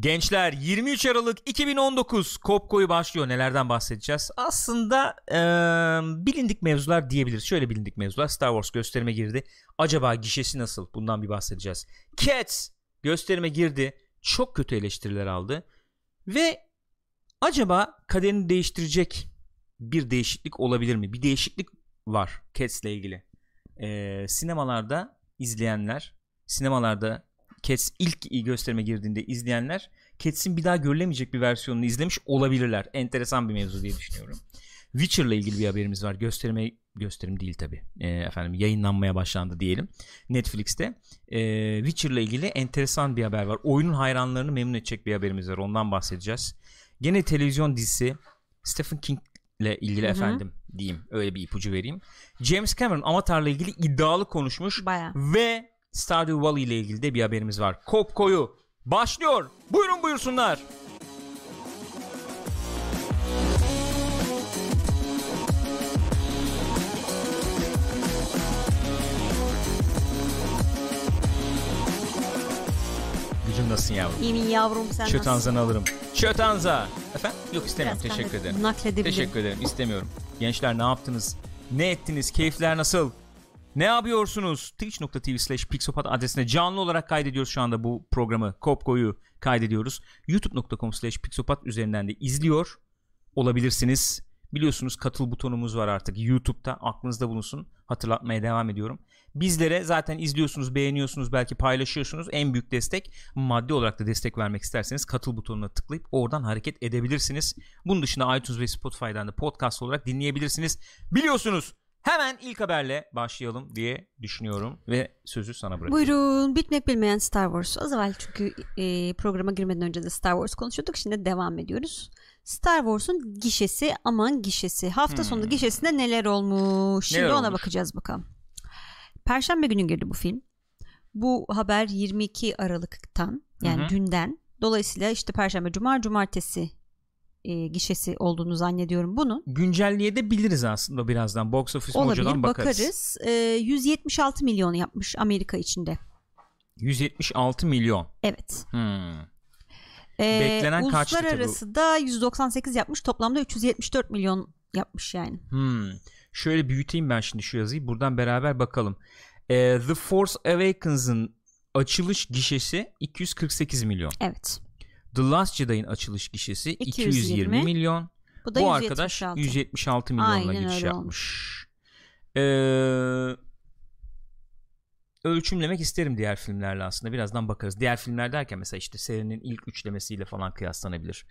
Gençler 23 Aralık 2019 Kopko'yu başlıyor. Nelerden bahsedeceğiz? Aslında ee, bilindik mevzular diyebiliriz. Şöyle bilindik mevzular. Star Wars gösterime girdi. Acaba gişesi nasıl? Bundan bir bahsedeceğiz. Cats gösterime girdi. Çok kötü eleştiriler aldı. Ve acaba kaderini değiştirecek bir değişiklik olabilir mi? Bir değişiklik var Cats ile ilgili. Ee, sinemalarda izleyenler, sinemalarda Cats ilk gösterime girdiğinde izleyenler Cats'in bir daha görülemeyecek bir versiyonunu izlemiş olabilirler. Enteresan bir mevzu diye düşünüyorum. Witcher'la ilgili bir haberimiz var. Gösterime gösterim değil tabi. E, efendim yayınlanmaya başlandı diyelim. Netflix'te. E, Witcher'la ilgili enteresan bir haber var. Oyunun hayranlarını memnun edecek bir haberimiz var. Ondan bahsedeceğiz. Gene televizyon dizisi Stephen King ile ilgili Hı-hı. efendim diyeyim. Öyle bir ipucu vereyim. James Cameron Avatar'la ilgili iddialı konuşmuş Bayağı. ve Stardew Valley ile ilgili de bir haberimiz var. Kopko'yu başlıyor. Buyurun buyursunlar. Gücüm nasılsın yavrum? İyiyim yavrum sen Çötanza'nı alırım. Çötanza. Efendim? Yok istemiyorum. Biraz Teşekkür ederim. Nakledebilirim. Teşekkür ederim. İstemiyorum. Gençler ne yaptınız? Ne ettiniz? Keyifler nasıl? Ne yapıyorsunuz? Twitch.tv slash Pixopat adresine canlı olarak kaydediyoruz şu anda bu programı. Kopko'yu kaydediyoruz. YouTube.com slash Pixopat üzerinden de izliyor olabilirsiniz. Biliyorsunuz katıl butonumuz var artık YouTube'da aklınızda bulunsun. Hatırlatmaya devam ediyorum. Bizlere zaten izliyorsunuz, beğeniyorsunuz, belki paylaşıyorsunuz. En büyük destek maddi olarak da destek vermek isterseniz katıl butonuna tıklayıp oradan hareket edebilirsiniz. Bunun dışında iTunes ve Spotify'dan da podcast olarak dinleyebilirsiniz. Biliyorsunuz Hemen ilk haberle başlayalım diye düşünüyorum ve sözü sana bırakıyorum. Buyurun bitmek bilmeyen Star Wars. Az evvel çünkü e, programa girmeden önce de Star Wars konuşuyorduk. Şimdi devam ediyoruz. Star Wars'un gişesi aman gişesi. Hafta hmm. sonu gişesinde neler olmuş? Şimdi neler ona olmuş? bakacağız bakalım. Perşembe günü girdi bu film. Bu haber 22 Aralık'tan yani Hı-hı. dünden. Dolayısıyla işte Perşembe, Cuma, Cumartesi e, gişesi olduğunu zannediyorum bunu. Güncelleyebiliriz aslında birazdan. Box Office Olabilir, Mojo'dan bakarız. bakarız. E, 176 milyon yapmış Amerika içinde. 176 milyon. Evet. Hmm. Ee, Beklenen kaçtı Uluslararası da 198 yapmış. Toplamda 374 milyon yapmış yani. Hmm. Şöyle büyüteyim ben şimdi şu yazıyı. Buradan beraber bakalım. Ee, The Force Awakens'ın açılış gişesi 248 milyon. Evet. The Last Jedi'ın açılış gişesi 220, 220 milyon. Bu, da Bu 176. arkadaş 176 milyonla Aynen giriş yapmış. Ee, ölçümlemek isterim diğer filmlerle aslında. Birazdan bakarız. Diğer filmler derken mesela işte serinin ilk üçlemesiyle falan kıyaslanabilir.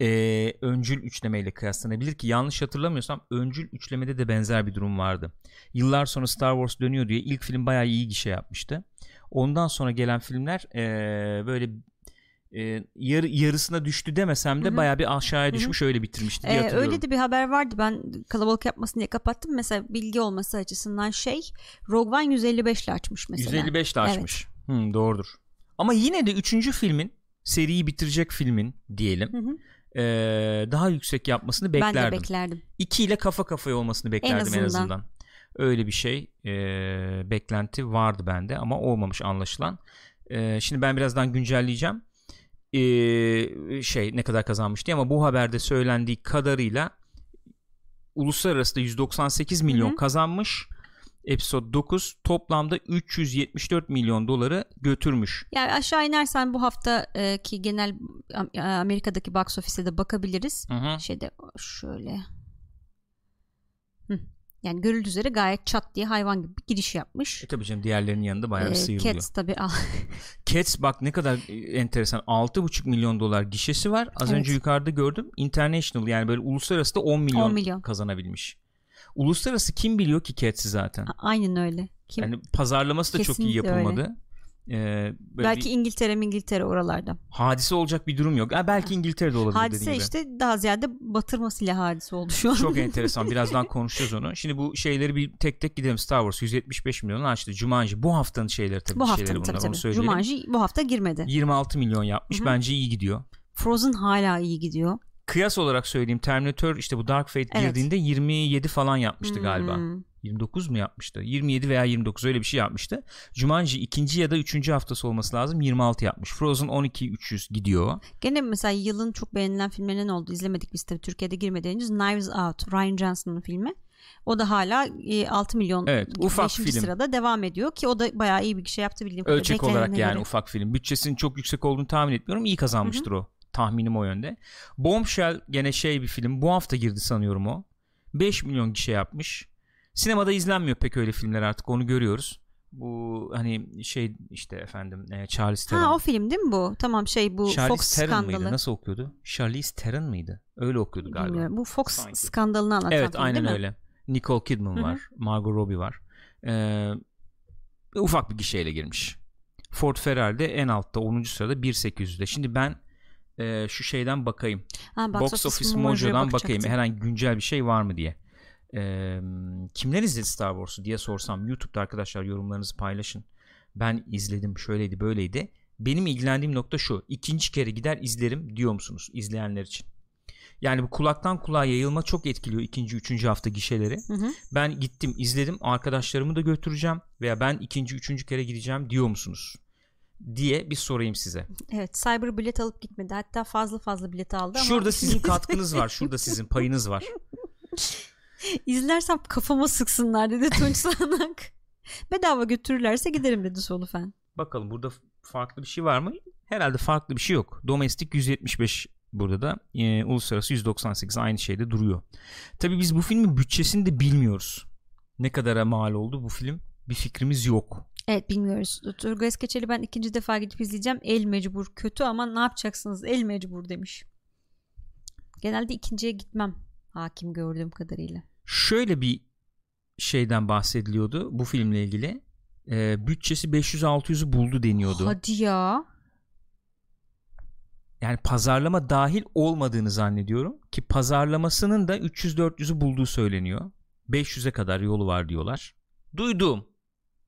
Ee, öncül üçlemeyle kıyaslanabilir ki yanlış hatırlamıyorsam öncül üçlemede de benzer bir durum vardı. Yıllar sonra Star Wars dönüyor diye ilk film bayağı iyi gişe yapmıştı. Ondan sonra gelen filmler ee, böyle e, yar, yarısına düştü demesem de baya bir aşağıya düşmüş Hı-hı. öyle bitirmişti diye ee, Öyle de bir haber vardı ben kalabalık yapmasın diye kapattım. Mesela bilgi olması açısından şey Rogue One 155 ile açmış mesela. 155 ile açmış. Evet. Hı, doğrudur. Ama yine de üçüncü filmin seriyi bitirecek filmin diyelim. E, daha yüksek yapmasını beklerdim. Ben de beklerdim. 2 ile kafa kafaya olmasını beklerdim en azından. En azından. Öyle bir şey e, beklenti vardı bende ama olmamış anlaşılan. E, şimdi ben birazdan güncelleyeceğim e, şey ne kadar kazanmıştı ama bu haberde söylendiği kadarıyla uluslararası da 198 milyon Hı-hı. kazanmış. Episode 9 toplamda 374 milyon doları götürmüş. Yani aşağı inersen bu haftaki genel Amerika'daki box office'e de bakabiliriz. Hı-hı. Şeyde şöyle. Yani görüldüğü üzere gayet çat diye hayvan gibi bir giriş yapmış. E tabii canım diğerlerinin yanında bayağı ee, sıyrılıyor. Cats tabii. Cats bak ne kadar e, enteresan 6,5 milyon dolar gişesi var. Az evet. önce yukarıda gördüm. International yani böyle uluslararası da 10 milyon, 10 milyon. kazanabilmiş. Uluslararası kim biliyor ki Cats'i zaten? Aynen öyle. Kim? Yani pazarlaması da Kesinlikle çok iyi yapılmadı. Öyle. Ee, belki bir, İngiltere İngiltere oralarda. Hadise olacak bir durum yok. Ha, belki İngiltere'de olabilir Hadise işte daha ziyade batırmasıyla hadise oldu şu an. Çok enteresan. Birazdan konuşacağız onu. Şimdi bu şeyleri bir tek tek gidelim. Star Wars 175 milyon açtı. Jumanji bu haftanın şeyleri tabii. Bu haftanın tabii, tabii. Onu söyleyelim. Jumanji bu hafta girmedi. 26 milyon yapmış. Hı-hı. Bence iyi gidiyor. Frozen hala iyi gidiyor. Kıyas olarak söyleyeyim Terminator işte bu Dark Fate evet. girdiğinde 27 falan yapmıştı hmm. galiba. 29 mu yapmıştı? 27 veya 29 öyle bir şey yapmıştı. Jumanji ikinci ya da üçüncü haftası olması lazım. 26 yapmış. Frozen 12 300 gidiyor. Gene mesela yılın çok beğenilen filmlerinden oldu. İzlemedik biz tabii Türkiye'de girmeden. Knives Out. Ryan Johnson'ın filmi. O da hala e, 6 milyon Evet, ufak film. sırada devam ediyor ki o da bayağı iyi bir şey yaptı bildiğim kadarıyla. Ölçek olarak yani göre. ufak film. Bütçesinin çok yüksek olduğunu tahmin etmiyorum. İyi kazanmıştır o. Tahminim o yönde. Bombshell gene şey bir film. Bu hafta girdi sanıyorum o. 5 milyon gişe yapmış. Sinemada izlenmiyor pek öyle filmler artık onu görüyoruz. Bu hani şey işte efendim e, Charles Theron. Ha o film değil mi bu? Tamam şey bu Charlize Fox Theron skandalı. mıydı? Nasıl okuyordu? Charlize Theron mıydı? Öyle okuyordu galiba. Bilmiyorum. Bu Fox Sanki. skandalını anlatan Evet film aynen değil mi? öyle. Nicole Kidman Hı hı. var. Margot Robbie var. Ee, ufak bir gişeyle girmiş. Ford Ferrari de en altta 10. sırada 1.800'de. Şimdi ben e, şu şeyden bakayım. Ha, Box, Office Mojo'dan bakayım. Herhangi güncel bir şey var mı diye. Ee, kimler izledi Star Wars'u diye sorsam YouTube'da arkadaşlar yorumlarınızı paylaşın. Ben izledim şöyleydi böyleydi. Benim ilgilendiğim nokta şu. İkinci kere gider izlerim diyor musunuz izleyenler için? Yani bu kulaktan kulağa yayılma çok etkiliyor ikinci, üçüncü hafta gişeleri. Hı hı. Ben gittim izledim arkadaşlarımı da götüreceğim veya ben ikinci, üçüncü kere gideceğim diyor musunuz? Diye bir sorayım size. Evet Cyber bilet alıp gitmedi. Hatta fazla fazla bilet aldı ama. Şurada sizin katkınız var. Şurada sizin payınız var. İzlersem kafama sıksınlar dedi Tunç Sanak. Bedava götürürlerse giderim dedi Solufen. Bakalım burada farklı bir şey var mı? Herhalde farklı bir şey yok. Domestik 175 burada da e, uluslararası 198 aynı şeyde duruyor. Tabii biz bu filmin bütçesini de bilmiyoruz. Ne kadara mal oldu bu film? Bir fikrimiz yok. Evet bilmiyoruz. Turgay Eskeçeli ben ikinci defa gidip izleyeceğim. El mecbur kötü ama ne yapacaksınız? El mecbur demiş. Genelde ikinciye gitmem. Hakim gördüğüm kadarıyla. Şöyle bir şeyden bahsediliyordu bu filmle ilgili. E, bütçesi 500-600'ü buldu deniyordu. Hadi ya. Yani pazarlama dahil olmadığını zannediyorum ki pazarlamasının da 300-400'ü bulduğu söyleniyor. 500'e kadar yolu var diyorlar. Duydum.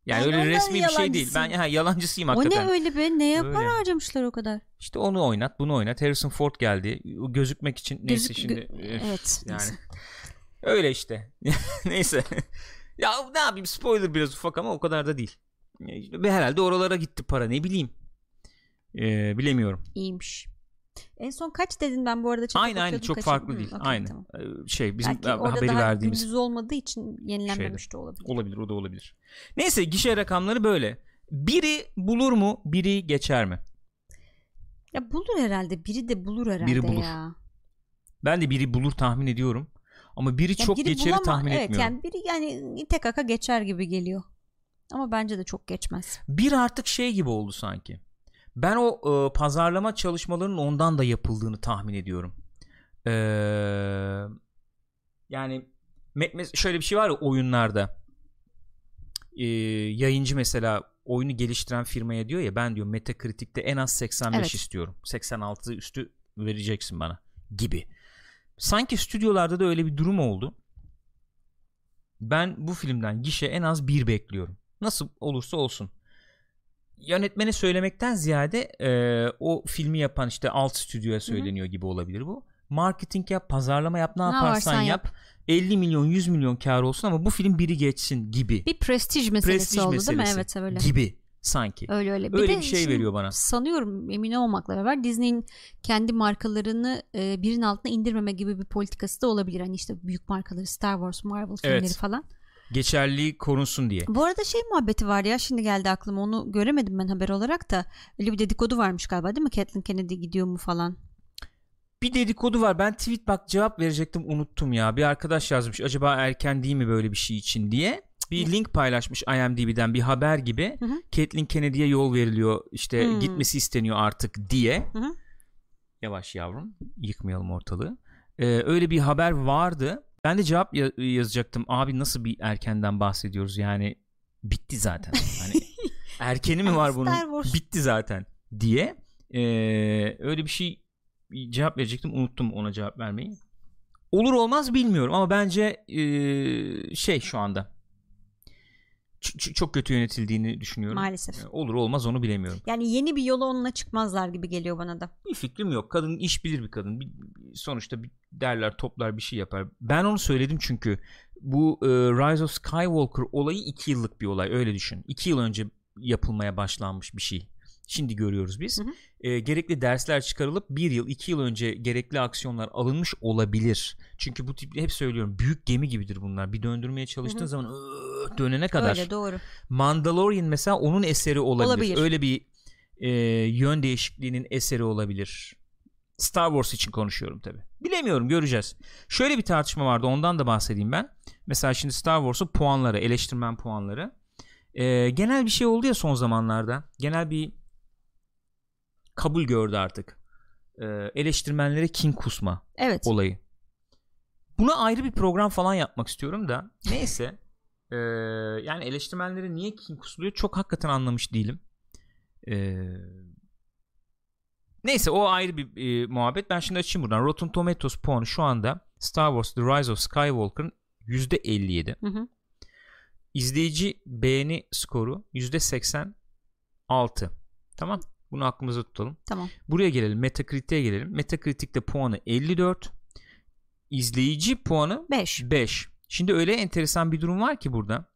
Yani Ben öyle resmi bir şey değil. Ben ha, yalancısıyım O hakikaten. ne öyle be? Neye Öyle. para harcamışlar o kadar? İşte onu oynat, bunu oynat. Harrison Ford geldi. O Gözükmek için neyse Gözük- şimdi. gö- üf, evet, Yani neyse. öyle işte. neyse. ya ne yapayım spoiler biraz ufak ama o kadar da değil. Ve herhalde oralara gitti para ne bileyim. Ee, bilemiyorum. İyiymiş. En son kaç dedin ben bu arada çete Aynı aynı çok kaçırdım. farklı Hı, değil. okey, aynı. tamam. Ee, Şey bizim Belki orada haberi daha verdiğimiz gündüz olmadığı için yenilenmemiş de olabilir. olabilir o da olabilir. Neyse gişe rakamları böyle. Biri bulur mu? Biri geçer mi? Ya bulur herhalde. Biri de bulur herhalde Biri bulur. ya. Ben de biri bulur tahmin ediyorum. Ama biri Ya çok biri geçeri bulama- tahmin evet, etmiyorum. yani biri yani tek aka geçer gibi geliyor. Ama bence de çok geçmez. Bir artık şey gibi oldu sanki. Ben o e, pazarlama çalışmalarının ondan da yapıldığını tahmin ediyorum. Ee, yani şöyle bir şey var ya oyunlarda. Ee, yayıncı mesela oyunu geliştiren firmaya diyor ya ben diyor Metacritic'te en az 85 Evet. istiyorum. 86 üstü vereceksin bana gibi. Sanki stüdyolarda da öyle bir durum oldu. Ben bu filmden gişe en az bir bekliyorum. Nasıl olursa olsun. Yönetmene söylemekten ziyade e, o filmi yapan işte alt stüdyoya söyleniyor gibi olabilir bu. Marketing yap, pazarlama yap, ne, Ne yaparsan yaparsan yap. 50 milyon 100 milyon kar olsun ama bu film biri geçsin gibi. Bir prestij meselesi Prestij oldu meselesi değil mi? Evet öyle. gibi sanki. Öyle öyle. Öyle de bir şey veriyor bana. Sanıyorum emin olmakla beraber Disney'in kendi markalarını e, birinin altına indirmeme gibi bir politikası da olabilir. Hani işte büyük markaları Star Wars, Marvel filmleri Evet. falan. Geçerliği korunsun diye. Bu arada şey muhabbeti var ya şimdi geldi aklıma onu göremedim ben haber olarak da öyle bir dedikodu varmış galiba değil mi Kathleen Kennedy gidiyor mu falan. Bir dedikodu var. Ben tweet bak cevap verecektim unuttum ya. Bir arkadaş yazmış. Acaba erken değil mi böyle bir şey için diye. Bir link paylaşmış IMDb'den bir haber gibi. Hı hı. Caitlyn Kennedy'ye yol veriliyor. işte Hmm. gitmesi isteniyor artık diye. Hı hı. Yavaş yavrum. Yıkmayalım ortalığı. Ee, öyle bir haber vardı. Ben de cevap ya- yazacaktım. Abi nasıl bir erkenden bahsediyoruz yani bitti zaten. Hani erkeni mi var bunun? Bitti zaten diye. Ee, öyle bir şey cevap verecektim. Unuttum ona cevap vermeyi. Olur olmaz bilmiyorum ama bence ee, şey şu anda çok kötü yönetildiğini düşünüyorum. Maalesef. Olur olmaz onu bilemiyorum. Yani yeni bir yola onunla çıkmazlar gibi geliyor bana da. Bir fikrim yok. Kadın iş bilir bir kadın. Bir, sonuçta bir derler toplar bir şey yapar. Ben onu söyledim çünkü bu e, Rise of Skywalker olayı iki yıllık bir olay öyle düşün. İki yıl önce yapılmaya başlanmış bir şey. Şimdi görüyoruz biz. Hı hı. E, gerekli dersler çıkarılıp bir yıl iki yıl önce gerekli aksiyonlar alınmış olabilir. Çünkü bu tip hep söylüyorum büyük gemi gibidir bunlar. Bir döndürmeye çalıştığın Hı hı. zaman "Iıı" dönene kadar. Öyle doğru. Mandalorian mesela onun eseri olabilir. Olabilir. Öyle bir e, yön değişikliğinin eseri olabilir. Star Wars için konuşuyorum tabi. Bilemiyorum göreceğiz. Şöyle bir tartışma vardı ondan da bahsedeyim ben. Mesela şimdi Star Wars'un puanları, eleştirmen puanları. E, genel bir şey oldu ya son zamanlarda. Genel bir kabul gördü artık. E, eleştirmenlere kin kusma Evet. olayı. Buna ayrı bir program falan yapmak istiyorum da neyse Ee, yani eleştirmenlere niye kin kusuluyor çok hakikaten anlamış değilim. Ee, neyse o ayrı bir e, muhabbet. Ben şimdi açayım buradan. Rotten Tomatoes puanı şu anda Star Wars The Rise of Skywalker'ın %57. Hı hı. İzleyici beğeni skoru %86. Tamam. Bunu aklımızda tutalım. Tamam. Buraya gelelim. Metacritic'e gelelim. Metacritic'te puanı 54. İzleyici puanı 5. 5. Şimdi öyle enteresan bir durum var ki burada.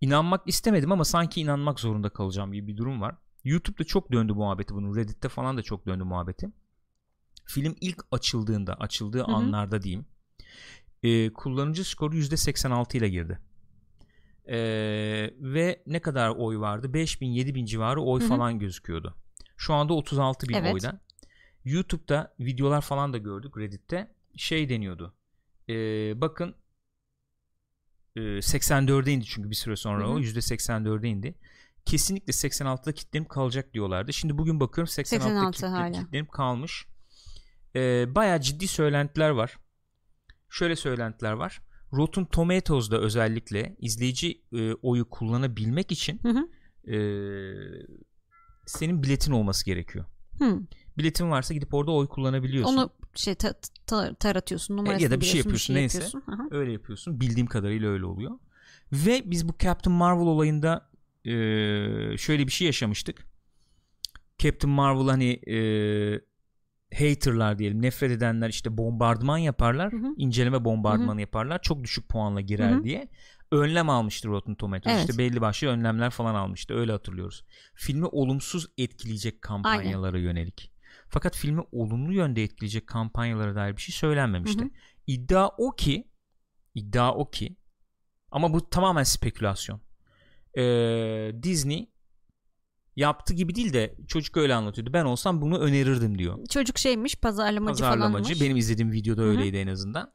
İnanmak istemedim ama sanki inanmak zorunda kalacağım gibi bir durum var. YouTube'da çok döndü muhabbeti bunun. Reddit'te falan da çok döndü muhabbeti. Film ilk açıldığında, açıldığı hı. anlarda diyeyim. e, kullanıcı skoru %86 ile girdi. E, ve ne kadar oy vardı? 5000 7000 civarı oy Hı hı. falan gözüküyordu. Şu anda 36 bin Evet. oyda. YouTube'da videolar falan da gördük Reddit'te. Şey deniyordu. E, bakın e, 84'e indi çünkü bir süre sonra Hı hı. o %84'e indi. Kesinlikle 86'da kitlenip kalacak diyorlardı. Şimdi bugün bakıyorum 86'da 86 kitle, hala. kalmış. E, bayağı ciddi söylentiler var. Şöyle söylentiler var. Rotten Tomatoes'da özellikle izleyici e, oyu kullanabilmek için Hı hı. e, senin biletin olması gerekiyor. Hı. Biletin varsa gidip orada oy kullanabiliyorsun. Onu şey ta- ta- taratıyorsun numarasını ya da bir şey yapıyorsun, neyse. yapıyorsun. Hı hı. Öyle yapıyorsun. Bildiğim kadarıyla öyle oluyor. Ve biz bu Captain Marvel olayında e, şöyle bir şey yaşamıştık. Captain Marvel hani e, haterlar diyelim nefret edenler işte bombardıman yaparlar. Hı hı. inceleme bombardımanı yaparlar. Çok düşük puanla girer Hı hı. diye. Önlem almıştı Rotten Tomatoes. Evet. İşte belli başlı önlemler falan almıştı. Öyle hatırlıyoruz. Filmi olumsuz etkileyecek kampanyalara yönelik. Fakat filmi olumlu yönde etkileyecek kampanyalara dair bir şey söylenmemişti. Hı hı. İddia o ki iddia o ki ama bu tamamen spekülasyon. Ee, Disney yaptı gibi değil de çocuk öyle anlatıyordu. Ben olsam bunu önerirdim diyor. Çocuk şeymiş pazarlamacı, Pazarlamacı. falanmış. Benim izlediğim videoda öyleydi en azından.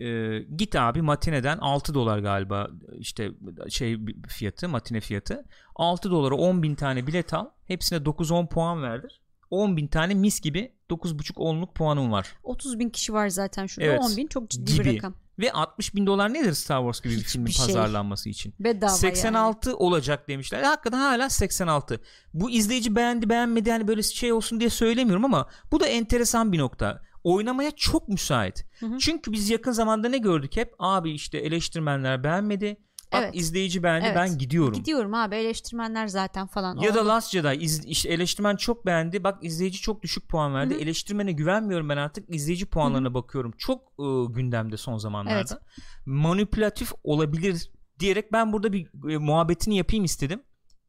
Ee, git abi matineden 6 dolar galiba işte şey fiyatı matine fiyatı 6 dolara 10 bin tane bilet al hepsine 9-10 puan verdir 10 bin tane mis gibi 9.5 onluk puanım var 30 bin kişi var zaten şurada Evet. 10 bin çok ciddi Gibi. bir rakam. ve 60 bin dolar nedir Star Wars gibi bir filmin şey. pazarlanması için Bedava 86 olacak demişler. E, Hakikaten hala 86. Bu izleyici beğendi beğenmedi yani böyle şey olsun diye söylemiyorum ama bu da enteresan bir nokta. Oynamaya çok müsait. Hı hı. Çünkü biz yakın zamanda ne gördük hep? Abi işte eleştirmenler beğenmedi. Bak Evet. izleyici beğendi Evet. ben gidiyorum. Gidiyorum abi eleştirmenler zaten falan. Ya da. Last Jedi iz, işte eleştirmen çok beğendi. Bak izleyici çok düşük puan verdi. Hı hı. Eleştirmene güvenmiyorum ben artık. izleyici puanlarına bakıyorum. Çok e, gündemde son zamanlarda. Evet. Manipülatif olabilir diyerek ben burada bir e, muhabbetini yapayım istedim.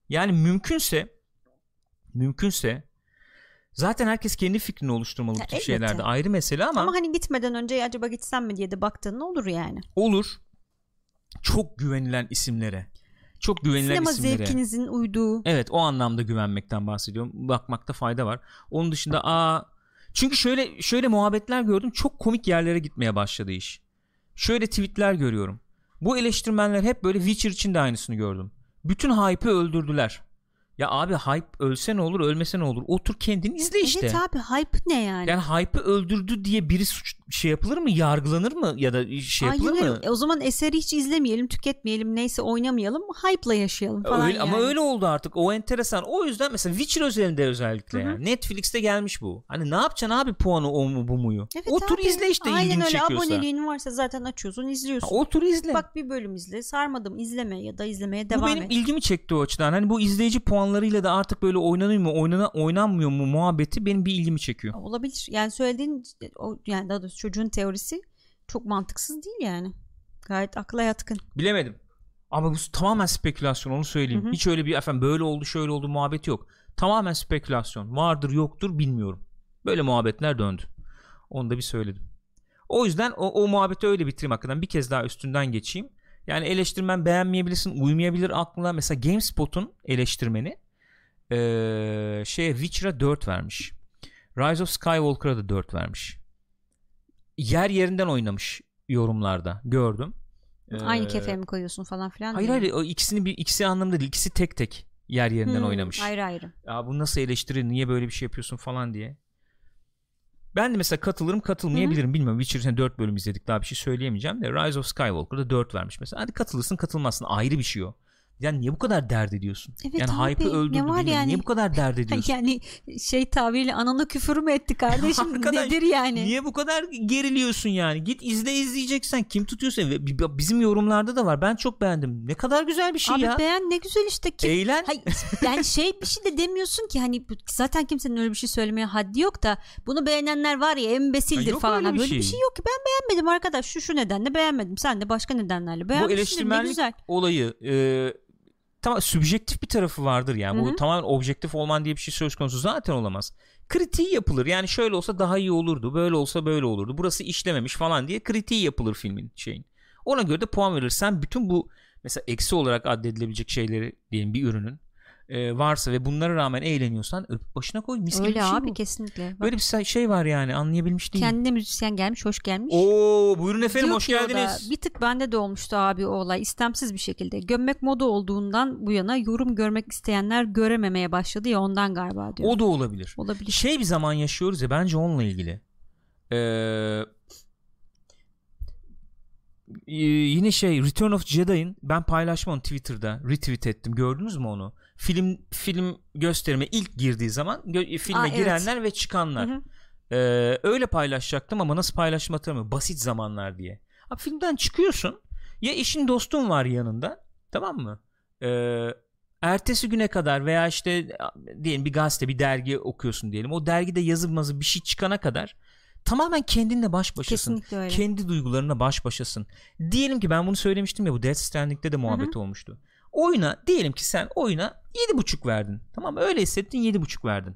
Yani mümkünse mümkünse zaten herkes kendi fikrini oluşturmalı bu Ya tip elbette. şeylerde. Ayrı mesele ama, Ama hani gitmeden önce acaba gitsem mi diye de baktığın olur yani. olur. Çok güvenilen isimlere. Çok güvenilen Sinema isimlere. zevkinizin uyduğu. Evet o anlamda güvenmekten bahsediyorum. Bakmakta fayda var. Onun dışında aa çünkü şöyle şöyle muhabbetler gördüm. Çok komik yerlere gitmeye başladı iş. Şöyle tweetler görüyorum. Bu eleştirmenler hep böyle Witcher için de aynısını gördüm. Bütün hype'ı öldürdüler. Ya abi hype ölse ne olur ölmese ne olur. Otur kendin izle işte. Evet abi hype ne yani? Yani hype'ı öldürdü diye biri suç şey yapılır mı? Yargılanır mı? Ya da şey yapılır Aynen mı? E o zaman eseri hiç izlemeyelim, tüketmeyelim, neyse oynamayalım, hype'la yaşayalım falan Öyle, yani. Ama öyle oldu artık. O enteresan. O yüzden mesela Witcher özelinde özellikle Hı hı. yani. Netflix'te gelmiş bu. Hani ne yapacaksın abi puanı o mu bu muyu? Evet Otur abi. izle işte Aynen ilgini öyle. çekiyorsa. Aboneliğin varsa zaten açıyorsun, Ha, izliyorsun. otur izle. Bak bir bölüm izle, sarmadım izleme ya da izlemeye bu devam benim et. ilgimi çekti o açıdan. Hani bu izleyici puanlarıyla da artık böyle oynanıyor mu, oynana, oynanmıyor mu muhabbeti benim bir ilgimi çekiyor. Olabilir. Yani söylediğin o yani daha doğrusu çocuğun teorisi çok mantıksız değil yani. Gayet akla yatkın. Bilemedim. Ama bu tamamen spekülasyon onu söyleyeyim. Hı hı. Hiç öyle bir efendim böyle oldu şöyle oldu muhabbet yok. Tamamen spekülasyon. Vardır yoktur bilmiyorum. Böyle muhabbetler döndü. Onu da bir söyledim. O yüzden o, o muhabbeti öyle bitireyim hakikaten. Bir kez daha üstünden geçeyim. Yani eleştirmen beğenmeyebilirsin, uymayabilir aklına. Mesela GameSpot'un eleştirmeni eee şeye Witcher'a 4 vermiş. Rise of Skywalker'a da 4 vermiş. Yer yerinden oynamış yorumlarda gördüm. Aynı Ee, kefeye mi koyuyorsun falan filan. Hayır hayır o ikisini bir ikisi anlamda değil. İkisi tek tek yer yerinden Hmm, oynamış. Ayrı ayrı. Ya bu nasıl eleştiri? Niye böyle bir şey yapıyorsun falan diye. Ben de mesela katılırım katılmayabilirim bilmiyorum. Witcher'ın 4 bölüm izledik daha bir şey söyleyemeyeceğim de Rise of Skywalker'da 4 vermiş mesela. Hadi katılırsın katılmazsın ayrı bir şey o. Yani niye bu kadar dert ediyorsun? Evet yani abi, hype'ı ne öldürdü var bilmem. yani? Niye bu kadar dert ediyorsun? Yani şey tabiriyle anana küfür mü etti kardeşim Arkadaş, nedir yani? Niye bu kadar geriliyorsun yani? Git izle izleyeceksen kim tutuyorsa bizim yorumlarda da var. Ben çok beğendim. Ne kadar güzel bir şey Abi ya. beğen ne güzel işte. Kim, Eğlen. Hayır, yani şey bir şey de demiyorsun ki hani bu- zaten kimsenin öyle bir şey söylemeye haddi yok da bunu beğenenler var ya embesildir yok falan. bir Böyle bir şey. şey yok ki ben beğenmedim arkadaş şu şu nedenle beğenmedim. Sen de başka nedenlerle bu beğenmişsin ne eleştirmenlik güzel. olayı e, tamam subjektif bir tarafı vardır yani. Hı Bu tamamen objektif olman diye bir şey söz konusu zaten olamaz. Kritiği yapılır. Yani şöyle olsa daha iyi olurdu. Böyle olsa böyle olurdu. Burası işlememiş falan diye kritiği yapılır filmin şeyin. Ona göre de puan verirsen bütün bu mesela eksi olarak addedilebilecek şeyleri diyelim bir ürünün e, varsa ve bunlara rağmen eğleniyorsan öp başına koy mis gibi bir Öyle şey abi bu. kesinlikle. Bak, Böyle bir şey var yani anlayabilmiş değilim. kendine müzisyen gelmiş hoş gelmiş. Oo buyurun efendim Diyor hoş o da, geldiniz. bir tık bende de olmuştu abi o olay istemsiz bir şekilde. Gömmek moda olduğundan bu yana yorum görmek isteyenler görememeye başladı ya ondan galiba diyor. O da olabilir. Olabilir. Şey bir zaman yaşıyoruz ya bence onunla ilgili. Ee, yine şey Return of Jedi'ın ben paylaşmam Twitter'da retweet ettim. Gördünüz mü onu? Film film gösterime ilk girdiği zaman gö- filme Aa, evet. girenler ve çıkanlar. Hı hı. Ee, öyle paylaşacaktım ama nasıl paylaştım hatırlamıyorum. Basit zamanlar diye. Abi filmden çıkıyorsun. Ya eşin dostun var yanında. Tamam mı? Ee, ertesi güne kadar veya işte diyelim bir gazete bir dergi okuyorsun diyelim. O dergide yazı mazı bir şey çıkana kadar tamamen kendinle baş başasın. Kendi duygularına baş başasın. Diyelim ki ben bunu söylemiştim ya bu Death Stranding'de de muhabbet olmuştu. Oyuna diyelim ki sen oyuna 7.5 verdin. Tamam? Öyle hissettin 7.5 verdin.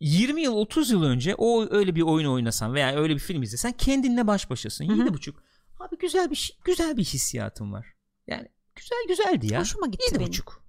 20 yıl 30 yıl önce o öyle bir oyun oynasan veya öyle bir film izlesen kendinle baş başasın. Hı hı. 7.5. Abi güzel bir güzel bir hissiyatım var. Yani güzel güzeldi ya. Hoşuma gitti Yedi benim. buçuk.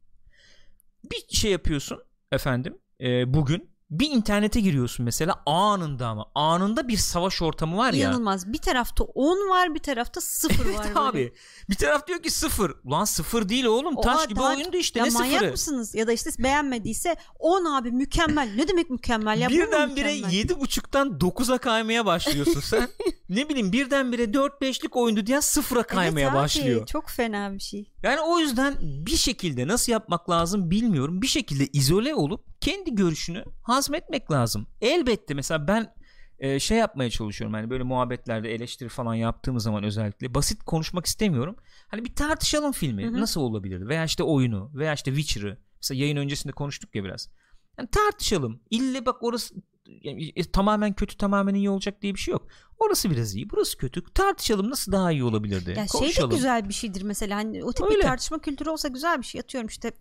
Bir şey yapıyorsun efendim e, bugün bir internete giriyorsun mesela anında ama anında bir savaş ortamı var ya. İnanılmaz. Bir tarafta 10 var bir tarafta 0 var. Evet böyle. abi. Bir taraf diyor ki sıfır. Ulan sıfır değil oğlum. O Taş a- gibi daha- oyundu işte. Ya ne manyak sıfırı? mısınız? Ya da işte beğenmediyse 10 abi mükemmel. Ne demek mükemmel ya? Birdenbire mükemmel? yedi buçuktan 9'a kaymaya başlıyorsun sen. ne bileyim birdenbire 4-5'lik oyundu diye sıfıra kaymaya evet abi, başlıyor. Çok fena bir şey. Yani o yüzden bir şekilde nasıl yapmak lazım bilmiyorum. Bir şekilde izole olup kendi görüşünü hazmetmek lazım. Elbette mesela ben e, şey yapmaya çalışıyorum. Hani böyle muhabbetlerde eleştiri falan yaptığımız zaman özellikle basit konuşmak istemiyorum. Hani bir tartışalım filmi. Hı hı. Nasıl olabilir? Veya işte oyunu veya işte Witcher'ı. Mesela yayın öncesinde konuştuk ya biraz. Yani tartışalım. İlle bak orası yani, e, tamamen kötü tamamen iyi olacak diye bir şey yok. Orası biraz iyi, burası kötü. Tartışalım nasıl daha iyi olabilirdi. Ya şey de Konuşalım. güzel bir şeydir mesela. Hani o tip Öyle. bir tartışma kültürü olsa güzel bir şey. Atıyorum işte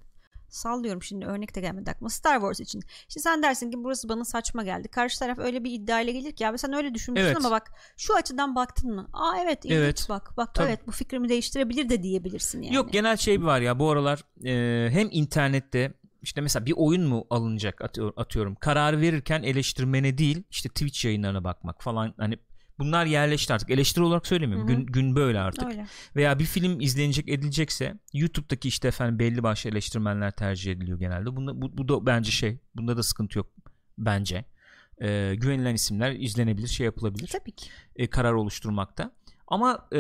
sallıyorum şimdi örnek de gelmedi aklıma Star Wars için. İşte sen dersin ki burası bana saçma geldi. Karşı taraf öyle bir iddiayla gelir ki abi sen öyle düşünmüşsün Evet. ama bak şu açıdan baktın mı? Aa evet ilginç Evet. bak. Bak Tabii. evet bu fikrimi değiştirebilir de diyebilirsin yani. Yok genel şey var ya bu aralar e, hem internette işte mesela bir oyun mu alınacak atıyor, atıyorum. Karar verirken eleştirmene değil işte Twitch yayınlarına bakmak falan hani Bunlar yerleşti artık. Eleştiri olarak söylemiyorum. Hı hı. Gün gün böyle artık. Öyle. Veya bir film izlenecek edilecekse YouTube'daki işte efendim belli başlı eleştirmenler tercih ediliyor genelde. Bunda, bu, bu da bence şey. Bunda da sıkıntı yok bence. Ee, güvenilen isimler izlenebilir, şey yapılabilir. Tabii ki. e, karar oluşturmakta. Ama e,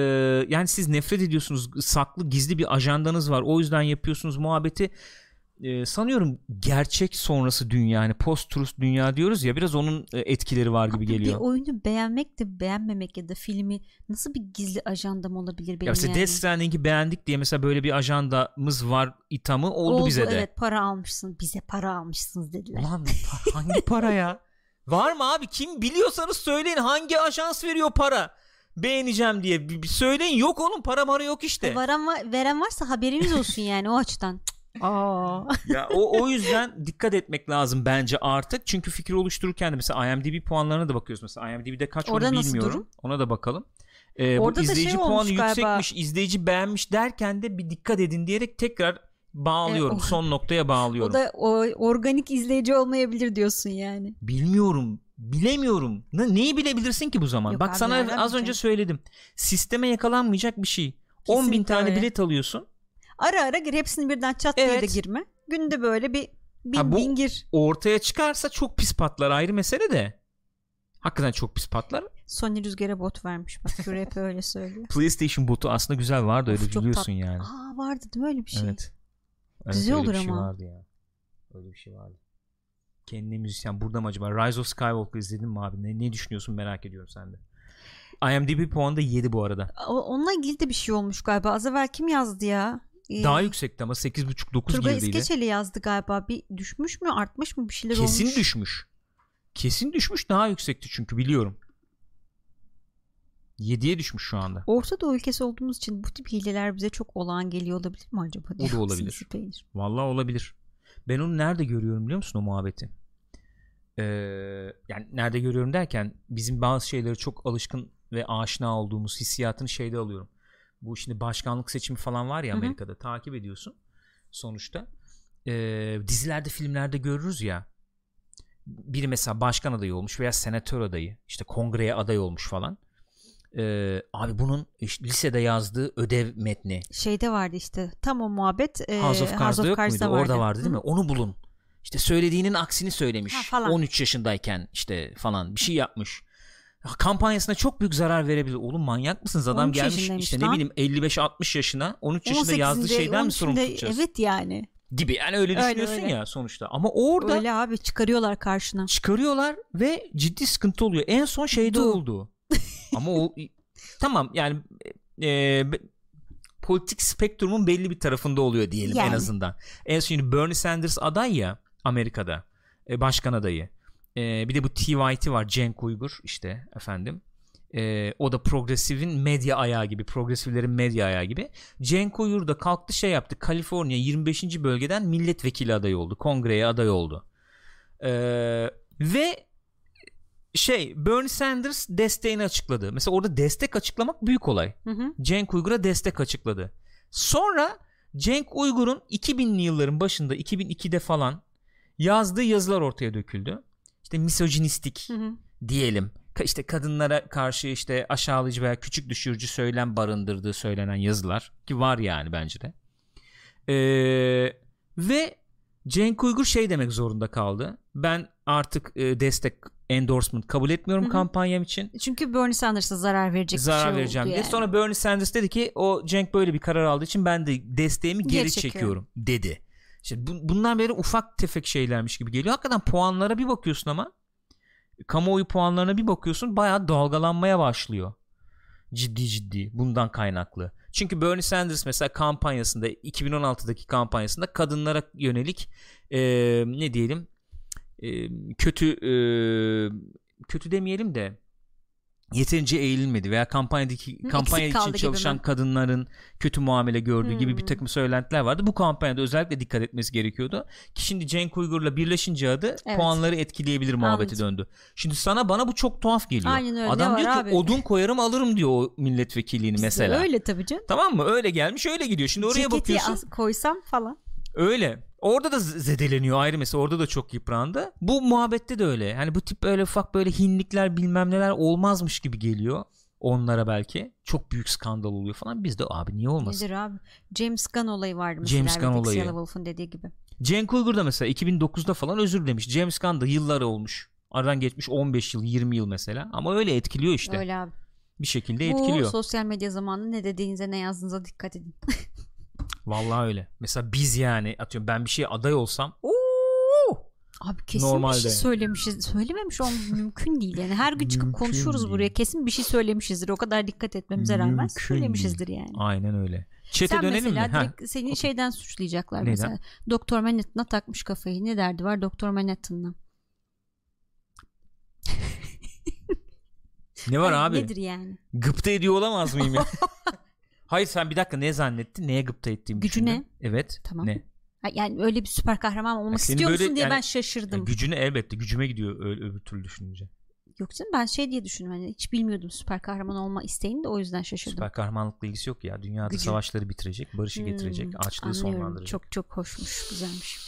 yani siz nefret ediyorsunuz. Saklı gizli bir ajandanız var. O yüzden yapıyorsunuz muhabbeti. E, sanıyorum gerçek sonrası dünya yani post truth dünya diyoruz ya biraz onun e, etkileri var gibi Abi geliyor. Bir oyunu beğenmek de beğenmemek ya da filmi nasıl bir gizli ajandam olabilir benim Ya mesela yani? Death Stranding'i beğendik diye mesela böyle bir ajandamız var ithamı oldu, Oldu, bize de. Evet para almışsın bize para almışsınız dediler. Ulan pa- hangi para ya? Var mı abi? Kim biliyorsanız söyleyin hangi ajans veriyor para? Beğeneceğim diye bir, bir söyleyin. Yok oğlum para mara yok işte. Varan va- veren varsa haberiniz olsun yani o açıdan. Aa. ya o, o yüzden dikkat etmek lazım bence artık. Çünkü fikir oluştururken de mesela IMDb puanlarına da bakıyoruz. Mesela IMDb'de kaç Orada onu bilmiyorum. durum? Ona da bakalım. Ee, bu Orada da şey izleyici puanı olmuş galiba. yüksekmiş, izleyici beğenmiş derken de bir dikkat edin diyerek tekrar bağlıyorum. E, o- son noktaya bağlıyorum. O da o organik izleyici olmayabilir diyorsun yani. Bilmiyorum. Bilemiyorum. Ne, neyi bilebilirsin ki bu zaman? Yok Bak abi, sana az önce söyledim. Sisteme yakalanmayacak bir şey. 10 bin tane öyle. bilet alıyorsun. Ara ara gir hepsini birden çat diye de girme. Günde böyle bir bin Ha, bu- bin gir. Ortaya çıkarsa çok pis patlar ayrı mesele de. Hakikaten çok pis patlar. Sony Rüzgar'a bot vermiş. Bak hep öyle söylüyor. PlayStation botu aslında güzel vardı öyle Of, biliyorsun yani. Aa vardı değil mi öyle bir şey? Evet. Evet, Güzel öyle olur bir şey ama. vardı ya. Öyle bir şey vardı. Kendi müzisyen burada mı acaba? Rise of Skywalker izledin mi abi? Ne, ne düşünüyorsun merak ediyorum sen de. IMDb puanı da 7 bu arada. O- Onunla ilgili de bir şey olmuş galiba. Az evvel kim yazdı ya? Daha yüksekti ama 8.5-9 Turgay girdiydi. İskeçeli yazdı galiba. Bir düşmüş mü artmış mı bir şeyler Kesin olmuş. düşmüş. Kesin düşmüş daha yüksekti çünkü biliyorum. 7'ye düşmüş şu anda. Orta Doğu ülkesi olduğumuz için bu tip hileler bize çok olağan geliyor olabilir mi acaba? O da olabilir. Vallahi olabilir. Ben onu nerede görüyorum biliyor musun o muhabbeti? Ee, yani nerede görüyorum derken bizim bazı şeylere çok alışkın ve aşina olduğumuz hissiyatını şeyde alıyorum. Bu şimdi başkanlık seçimi falan var ya Hı hı. Amerika'da takip ediyorsun sonuçta. Ee, dizilerde filmlerde görürüz ya biri mesela başkan adayı olmuş veya senatör adayı işte kongreye aday olmuş falan. Ee, abi bunun işte lisede yazdığı ödev metni Şeyde vardı işte tam o muhabbet. e, House of Cards'da yok Cards'da muydu? Orada vardı değil Hı. mi? Onu bulun. İşte söylediğinin aksini söylemiş. Ha, falan. 13 yaşındayken işte falan bir şey yapmış. Kampanyasına çok büyük zarar verebilir. Oğlum manyak mısınız? Adam 13 gelmiş işte ne lan. bileyim 55-60 yaşına 13 yaşında 18'inde, yazdığı şeyden mi sorumlu 13'ünde tutacağız? Evet yani. Gibi yani öyle Öyle, düşünüyorsun öyle. ya sonuçta. Ama orada Öyle abi çıkarıyorlar karşına. çıkarıyorlar ve ciddi sıkıntı oluyor. En son şeyde Du. oldu. Ama o tamam yani e, politik spektrumun belli bir tarafında oluyor diyelim en Yani. azından. En son şimdi Bernie Sanders aday ya Amerika'da e, başkan adayı. E, bir de bu TYT var Cenk Uygur işte efendim. E, o da progresifin medya ayağı gibi progresiflerin medya ayağı gibi. Cenk Uygur da kalktı şey yaptı Kaliforniya 25. bölgeden milletvekili adayı oldu. Kongreye aday oldu. E, ve şey Bernie Sanders desteğini açıkladı. Mesela orada destek açıklamak büyük olay. Hı hı. Cenk Uygur'a destek açıkladı. Sonra Cenk Uygur'un 2000'li yılların başında 2002'de falan yazdığı yazılar ortaya döküldü. İşte misojinistik Hı hı. diyelim. İşte kadınlara karşı işte aşağılayıcı veya küçük düşürücü söylem barındırdığı söylenen yazılar ki var yani bence de. Ee, ve Cenk Uygur şey demek zorunda kaldı. Ben artık e, destek endorsement kabul etmiyorum Hı hı. kampanyam için Çünkü Bernie Sanders'a zarar verecek bir zarar şey vereceğim diye. yani. Sonra Bernie Sanders dedi ki o Cenk böyle bir karar aldığı için ben de desteğimi geri, Geri çekiyorum. çekiyorum. dedi. İşte bu, bunlar böyle ufak tefek şeylermiş gibi geliyor. Hakikaten puanlara bir bakıyorsun ama kamuoyu puanlarına bir bakıyorsun bayağı dalgalanmaya başlıyor. Ciddi ciddi bundan kaynaklı. Çünkü Bernie Sanders mesela kampanyasında 2016'daki kampanyasında kadınlara yönelik eee, ne diyelim eee, kötü eee, kötü demeyelim de yeterince eğilmedi veya kampanyadaki kampanya eksik için çalışan mi? kadınların kötü muamele gördüğü gibi bir Hmm. takım söylentiler vardı. Bu kampanyada özellikle dikkat etmesi gerekiyordu. Ki şimdi Cenk Uygur'la birleşince adı Evet. puanları etkileyebilir muhabbeti Anladım. döndü. Şimdi sana bana bu çok tuhaf geliyor. Aynen öyle. Adam diyor ki abi? odun koyarım alırım diyor o milletvekilliğini Bizde mesela. Öyle tabii canım. Tamam mı? Öyle gelmiş öyle gidiyor. Şimdi oraya Ceketi bakıyorsun. koysam falan. Öyle. Orada da zedeleniyor ayrı mesela orada da çok yıprandı. Bu muhabbette de öyle. Hani bu tip böyle ufak böyle hinlikler bilmem neler olmazmış gibi geliyor onlara belki. Çok büyük skandal oluyor falan. Biz de abi niye olmasın? Nedir abi? James Gunn olayı vardı mesela. James Gunn olayı. Yellow Wolf'un dediği gibi. Cenk Uygur da mesela 2009'da falan özür demiş. James Gunn da yılları olmuş. Aradan geçmiş 15 yıl 20 yıl mesela. Ama öyle etkiliyor işte. Öyle abi. Bir şekilde Bu etkiliyor. sosyal medya zamanı ne dediğinize ne yazdığınıza dikkat edin. Vallahi öyle. Mesela biz yani atıyorum ben bir şeye aday olsam Oo! Abi kesin bir Normalde. şey söylemişiz. Söylememiş olmamız mümkün değil. Yani her gün çıkıp Mümkün değil. buraya. Kesin bir şey söylemişizdir. O kadar dikkat etmemize rağmen Mümkün söylemişizdir yani. Aynen öyle. Çete Sen dönelim mi? mesela Ha. direkt seni şeyden suçlayacaklar Neyden? mesela. Doktor Manhattan'a takmış kafayı. Ne derdi var Doktor Manhattan'la? Ne var Hani abi? Nedir yani? Gıpta ediyor olamaz mıyım ya? Hayır sen bir dakika ne zannettin? Neye gıpta ettiğimi Gücü düşündün? Evet. Tamam. Ne? Yani öyle bir süper kahraman olmak senin istiyor böyle musun diye yani- ben şaşırdım. gücüne elbette gücüme gidiyor ö- öbür türlü düşününce. Yok canım ben şey diye düşündüm. Hani hiç bilmiyordum süper kahraman olma isteğini de o yüzden şaşırdım. Süper kahramanlıkla ilgisi yok ya. Dünyada Gücü. savaşları bitirecek, barışı Hmm, getirecek, açlığı anlıyorum. sonlandıracak. Çok çok hoşmuş. Güzelmiş.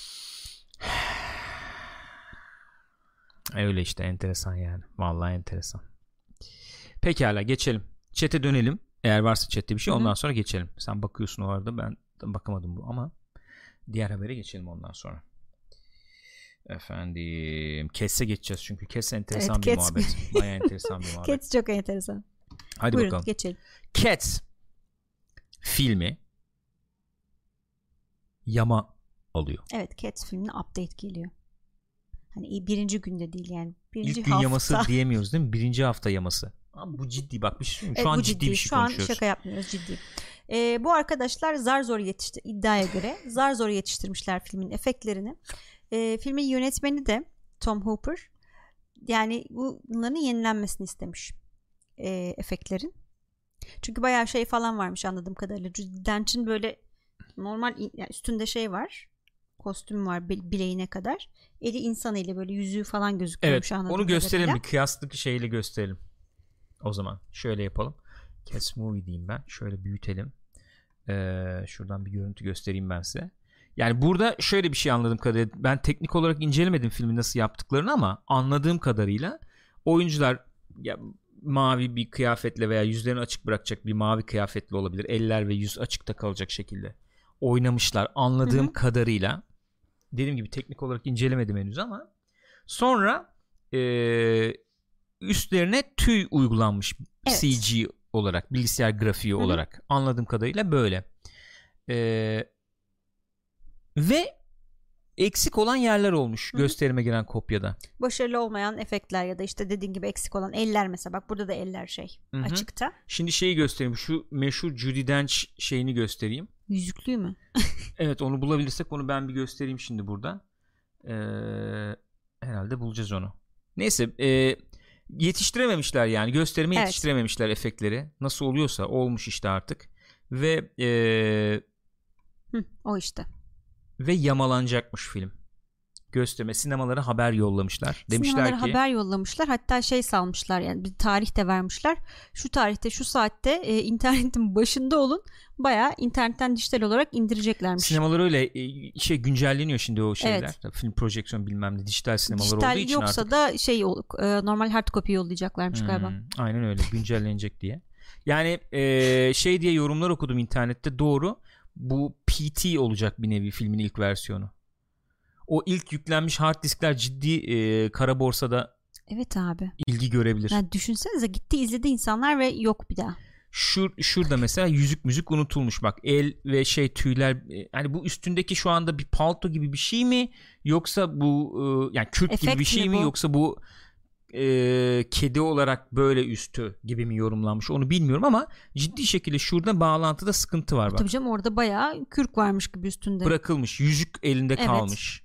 Öyle işte enteresan yani. Vallahi enteresan. Pekala geçelim. Çete dönelim. Eğer varsa chatte bir şey Hı hı. ondan sonra geçelim. Sen bakıyorsun o arada ben bakamadım bu ama diğer habere geçelim ondan sonra. Efendim Kesse geçeceğiz çünkü Kess enteresan Evet, bir Cats. muhabbet. Baya enteresan bir muhabbet. Cats çok enteresan. Hadi Buyurun bakalım. geçelim. Cats filmi yama alıyor. Evet Cats filmine update geliyor. Hani birinci günde değil yani. Birinci İlk gün hafta. yaması diyemiyoruz değil mi? Birinci hafta yaması. Ama bu ciddi bak bir şey söyleyeyim mi? Şu Evet, an bu ciddi, bir şey Şu an konuşuyoruz. şaka yapmıyoruz ciddi. Ee, bu arkadaşlar zar zor yetişti iddiaya göre zar zor yetiştirmişler filmin efektlerini. Ee, filmin yönetmeni de Tom Hooper. Yani bu- bunların yenilenmesini istemiş ee, efektlerin. Çünkü bayağı şey falan varmış anladığım kadarıyla. Dench'in böyle normal yani üstünde şey var. Kostüm var bil- bileğine kadar. Eli insan eli böyle yüzüğü falan gözüküyormuş Evet anladığım onu gösterelim kadarıyla. bir kıyaslık şeyle gösterelim. O zaman şöyle yapalım. Cats Movie diyeyim ben. Şöyle büyütelim. Ee, şuradan bir görüntü göstereyim ben size. Yani burada şöyle bir şey anladığım kadarıyla ben teknik olarak incelemedim filmi nasıl yaptıklarını ama anladığım kadarıyla oyuncular ya, mavi bir kıyafetle veya yüzlerini açık bırakacak bir mavi kıyafetle olabilir. Eller ve yüz açıkta kalacak şekilde oynamışlar anladığım Hı hı. kadarıyla. Dediğim gibi teknik olarak incelemedim henüz ama sonra eee, üstlerine tüy uygulanmış Evet. CG olarak bilgisayar grafiği Hı hı. olarak anladığım kadarıyla böyle Eee, ve eksik olan yerler olmuş Hı hı. gösterime giren kopyada başarılı olmayan efektler ya da işte dediğin gibi eksik olan eller mesela bak burada da eller şey Hı hı. açıkta. şimdi şeyi göstereyim şu meşhur Judi Dench şeyini göstereyim Yüzüklü mü? evet onu bulabilirsek onu ben bir göstereyim şimdi burada Eee, herhalde bulacağız onu neyse eee, yetiştirememişler yani gösterime Evet. yetiştirememişler efektleri nasıl oluyorsa olmuş işte artık ve eee, Hı, o işte. ve yamalanacakmış film gösterme sinemalara haber yollamışlar demişler Sinemalara ki haber yollamışlar hatta şey salmışlar yani bir tarih de vermişler. Şu tarihte şu saatte e, internetin başında olun bayağı internetten dijital olarak indireceklermiş. sinemalar öyle e, şey güncelleniyor şimdi o şeyler Evet. Tabii film projeksiyon bilmem ne dijital sinemalar olduğu dijital için yoksa artık da şey e, normal hard copy yollayacaklarmış galiba. Hmm, aynen öyle güncellenecek diye. Yani e, şey diye yorumlar okudum internette doğru. Bu PT olacak bir nevi filmin ilk versiyonu. O ilk yüklenmiş hard diskler ciddi e, kara borsada Evet abi. ilgi görebilir. Yani düşünsenize gitti izledi insanlar ve yok bir daha. Şur, şurada mesela yüzük müzik unutulmuş bak el ve şey tüyler e, hani bu üstündeki şu anda bir palto gibi bir şey mi yoksa bu e, yani kürk gibi Efekt bir şey mi mi bu? yoksa bu e, kedi olarak böyle üstü gibi mi yorumlanmış onu bilmiyorum ama ciddi şekilde şurada bağlantıda sıkıntı var bak Tabii canım orada bayağı kürk varmış gibi üstünde. bırakılmış yüzük elinde Evet. kalmış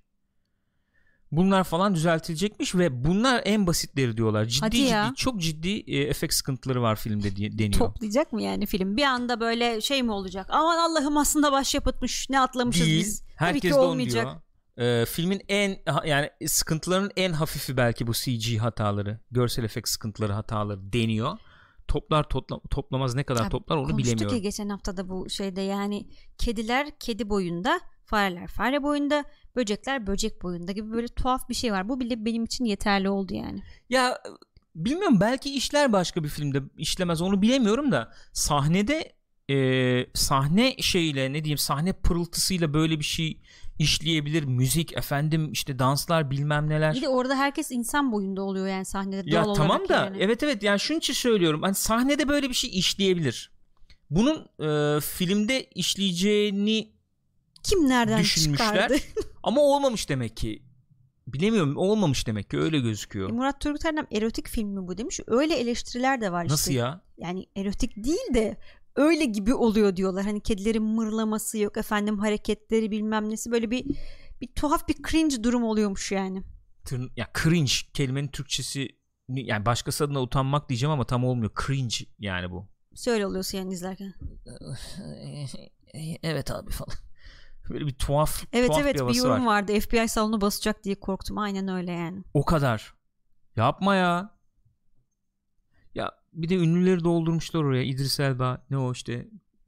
bunlar falan düzeltilecekmiş ve bunlar en basitleri diyorlar ciddi Hadi ciddi ya. çok ciddi e, efekt sıkıntıları var filmde diye deniyor. Toplayacak mı yani film? Bir anda böyle şey mi olacak? Aman Allah'ım aslında başyapıtmış. Ne atlamışız değil. biz. Tabii Herkes ki de olmayacak. diyor. Ee, filmin en yani sıkıntıların en hafifi belki bu CG hataları, görsel efekt sıkıntıları hataları deniyor. Toplar topla, toplamaz ne kadar Ya, toplar onu Konuştuk bilemiyorum. ya geçen hafta da bu şeyde yani kediler kedi boyunda Fareler fare boyunda, böcekler böcek boyunda gibi böyle tuhaf bir şey var. Bu bile benim için yeterli oldu yani. Ya bilmiyorum belki işler başka bir filmde işlemez onu bilemiyorum da sahnede e, sahne şeyle ne diyeyim sahne pırıltısıyla böyle bir şey işleyebilir müzik efendim işte danslar bilmem neler. Bir de orada herkes insan boyunda oluyor yani sahnede ya doğal tamam olarak da yani. evet evet yani şunun için söylüyorum hani sahnede böyle bir şey işleyebilir. Bunun e, filmde işleyeceğini Kim nereden düşünmüşler. çıkardı? ama olmamış demek ki. Bilemiyorum olmamış demek ki öyle gözüküyor. E, Murat Turgut Erdem erotik film mi bu demiş. Öyle eleştiriler de var işte. Nasıl ya? Yani erotik değil de öyle gibi oluyor diyorlar. Hani kedilerin mırlaması yok efendim hareketleri bilmem nesi böyle bir bir tuhaf bir cringe durum oluyormuş yani. Tırn- ya cringe kelimenin Türkçesi yani başkası adına utanmak diyeceğim ama tam olmuyor. Cringe yani bu. Söyle oluyorsun yani izlerken. evet abi falan. Böyle bir tuhaf Evet tuhaf evet bir bir, havası yorum var. vardı. FBI salonu basacak diye korktum. Aynen öyle yani. O kadar. Yapma ya. Ya bir de ünlüleri doldurmuşlar oraya. İdris Elba ne o işte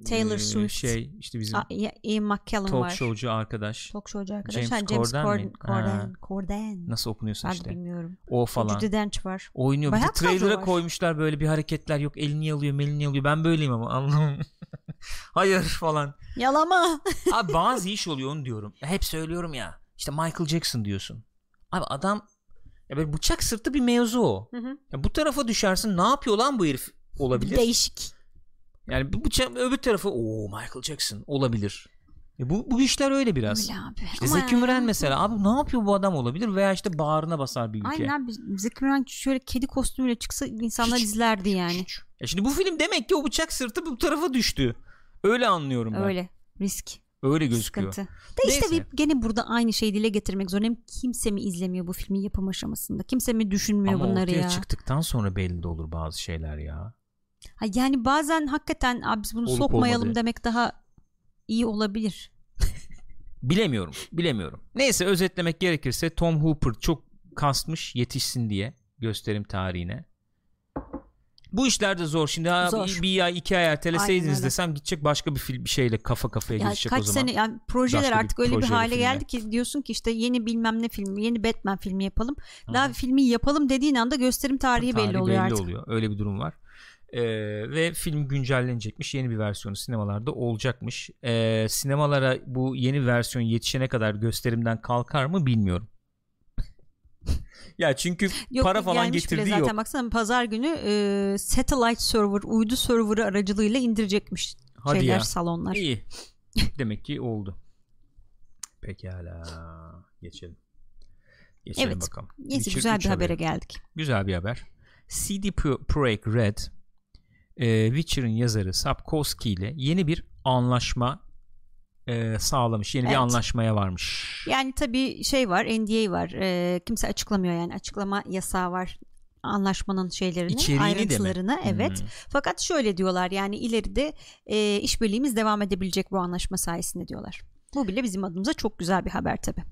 Taylor eee, Swift. şey işte bizim ya- Ian McKellen talk var. showcu arkadaş. Talk showcu arkadaş. James Ha, James Corden Corden. Corden. Nasıl okunuyorsun Ben işte. bilmiyorum. O falan. Judy Dench var. Oynuyor. Bir Bayağı kadro trailer'a koymuşlar böyle bir hareketler yok. Elini alıyor, melini alıyor. Ben böyleyim ama anlamam. Hayır falan. Yalama. Abi bazı iş oluyor onu diyorum. Hep söylüyorum ya. İşte Michael Jackson diyorsun. Abi adam ya böyle bıçak sırtı bir mevzu o. Hı hı. Ya bu tarafa düşersin ne yapıyor lan bu herif olabilir. Değişik. Yani bu bıçak öbür tarafı o Michael Jackson olabilir. E bu, bu işler öyle biraz. Öyle abi. İşte Ama Zeki Müren mesela abi ne yapıyor bu adam olabilir veya işte bağrına basar bir ülke. Aynen abi. Zeki Müren şöyle kedi kostümüyle çıksa insanlar Hiç- izlerdi yani. Ya E şimdi bu film demek ki o bıçak sırtı bu tarafa düştü. Öyle anlıyorum ben. Öyle, Öyle. Risk. gözüküyor. Sıkıntı. De işte Neyse. bir, gene burada aynı şeyi dile getirmek zorundayım. Kimse mi izlemiyor bu filmin yapım aşamasında? Kimse mi düşünmüyor Ama bunları ortaya ya? çıktıktan sonra belli de olur bazı şeyler ya. Ha, yani bazen hakikaten abi biz bunu Olup sokmayalım olmadığı. demek daha iyi olabilir. Bilemiyorum. Bilemiyorum. Neyse özetlemek gerekirse Tom Hooper çok kasmış yetişsin diye gösterim tarihine. Bu işler de zor. Şimdi ha, Zor. bir, bir ay iki ay erteleseydiniz desem gidecek başka bir film bir şeyle kafa kafaya Yani geçecek kaç o zaman. sene yani projeler Başka bir artık öyle bir hale filmle. geldi ki diyorsun ki işte yeni bilmem ne filmi, yeni Batman filmi yapalım. Daha filmi yapalım dediğin anda gösterim tarihi, belli Tarihi oluyor artık. oluyor. Öyle bir durum var. Ee, ve film güncellenecekmiş. Yeni bir versiyonu sinemalarda olacakmış. Ee, sinemalara bu yeni versiyon yetişene kadar gösterimden kalkar mı bilmiyorum. ya çünkü Yok, para falan getirdiği zaten yok. baksana pazar günü e, satellite server, uydu serverı aracılığıyla indirecekmiş Hadi şeyler, ya. salonlar. İyi. Demek ki oldu. Pekala. Geçelim. Geçelim Evet. bakalım. Neyse güzel 3 bir habere geldik. Güzel bir haber. CD Pro- Projekt Red e, Witcher'ın yazarı Sapkowski ile yeni bir anlaşma e, sağlamış. Yeni bir Evet. anlaşmaya varmış. Yani tabii şey var, NDA var. E, kimse açıklamıyor yani açıklama yasağı var anlaşmanın şeylerini, İçeriğini ayrıntılarını. Evet. Hmm. Fakat şöyle diyorlar yani ileride e, işbirliğimiz devam edebilecek bu anlaşma sayesinde diyorlar. Bu bile bizim adımıza çok güzel bir haber tabii.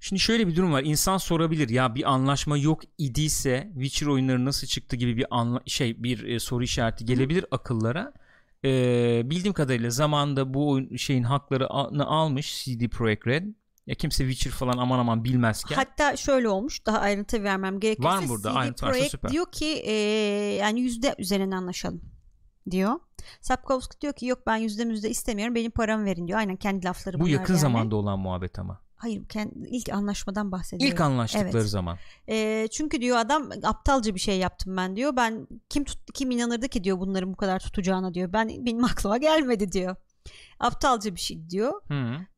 Şimdi şöyle bir durum var. İnsan sorabilir ya bir anlaşma yok idiyse Witcher oyunları nasıl çıktı gibi bir anla- şey bir e, soru işareti gelebilir akıllara. E, bildiğim kadarıyla zamanında bu oyun şeyin haklarını almış CD Projekt Red. Ya kimse Witcher falan aman aman bilmezken. Hatta şöyle olmuş daha ayrıntı vermem gerekirse Var mı burada? CD Ayrıntı varsa Projekt süper. diyor ki e, yani yüzde üzerinden anlaşalım diyor. Sapkowski diyor ki yok ben yüzde müzde istemiyorum benim paramı verin diyor. Aynen kendi lafları bu bunlar yakın yani. zamanda olan muhabbet ama. Hayır kendi, ilk anlaşmadan bahsediyorum. İlk anlaştıkları Evet. zaman. E, çünkü diyor adam aptalca bir şey yaptım ben diyor. Ben kim tut, kim inanırdı ki diyor bunların bu kadar tutacağına diyor. Ben benim aklıma gelmedi diyor. Aptalca bir şey diyor.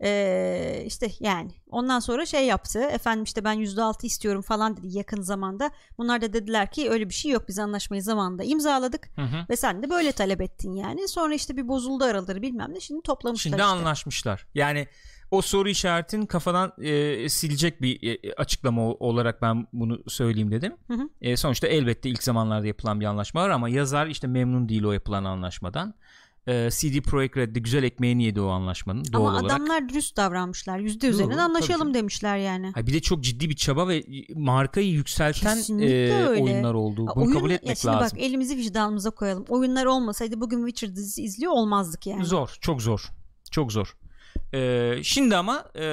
Ee, işte yani ondan sonra şey yaptı efendim işte ben yüzde altı istiyorum falan dedi yakın zamanda bunlar da dediler ki öyle bir şey yok biz anlaşmayı zamanında imzaladık Hı hı. ve sen de böyle talep ettin yani sonra işte bir bozuldu araları bilmem ne şimdi toplamışlar Şimdi işte. anlaşmışlar. Yani o soru işaretin kafadan e, silecek bir e, açıklama olarak ben bunu söyleyeyim dedim. Hı hı. E, sonuçta elbette ilk zamanlarda yapılan bir anlaşma var ama yazar işte memnun değil o yapılan anlaşmadan. E, CD Projekt Red de güzel ekmeğini yedi o anlaşmanın doğal ama olarak. adamlar dürüst davranmışlar yüzde üzerinden tabii anlaşalım canım. demişler yani Ha, bir de çok ciddi bir çaba ve markayı yükselten Kesinlikle e, öyle. oyunlar olduğu. Bunu Oyun- kabul ya etmek şimdi lazım. bak elimizi vicdanımıza koyalım oyunlar olmasaydı bugün Witcher dizisi izliyor olmazdık yani Zor, çok zor. Çok zor. Ee, şimdi ama e,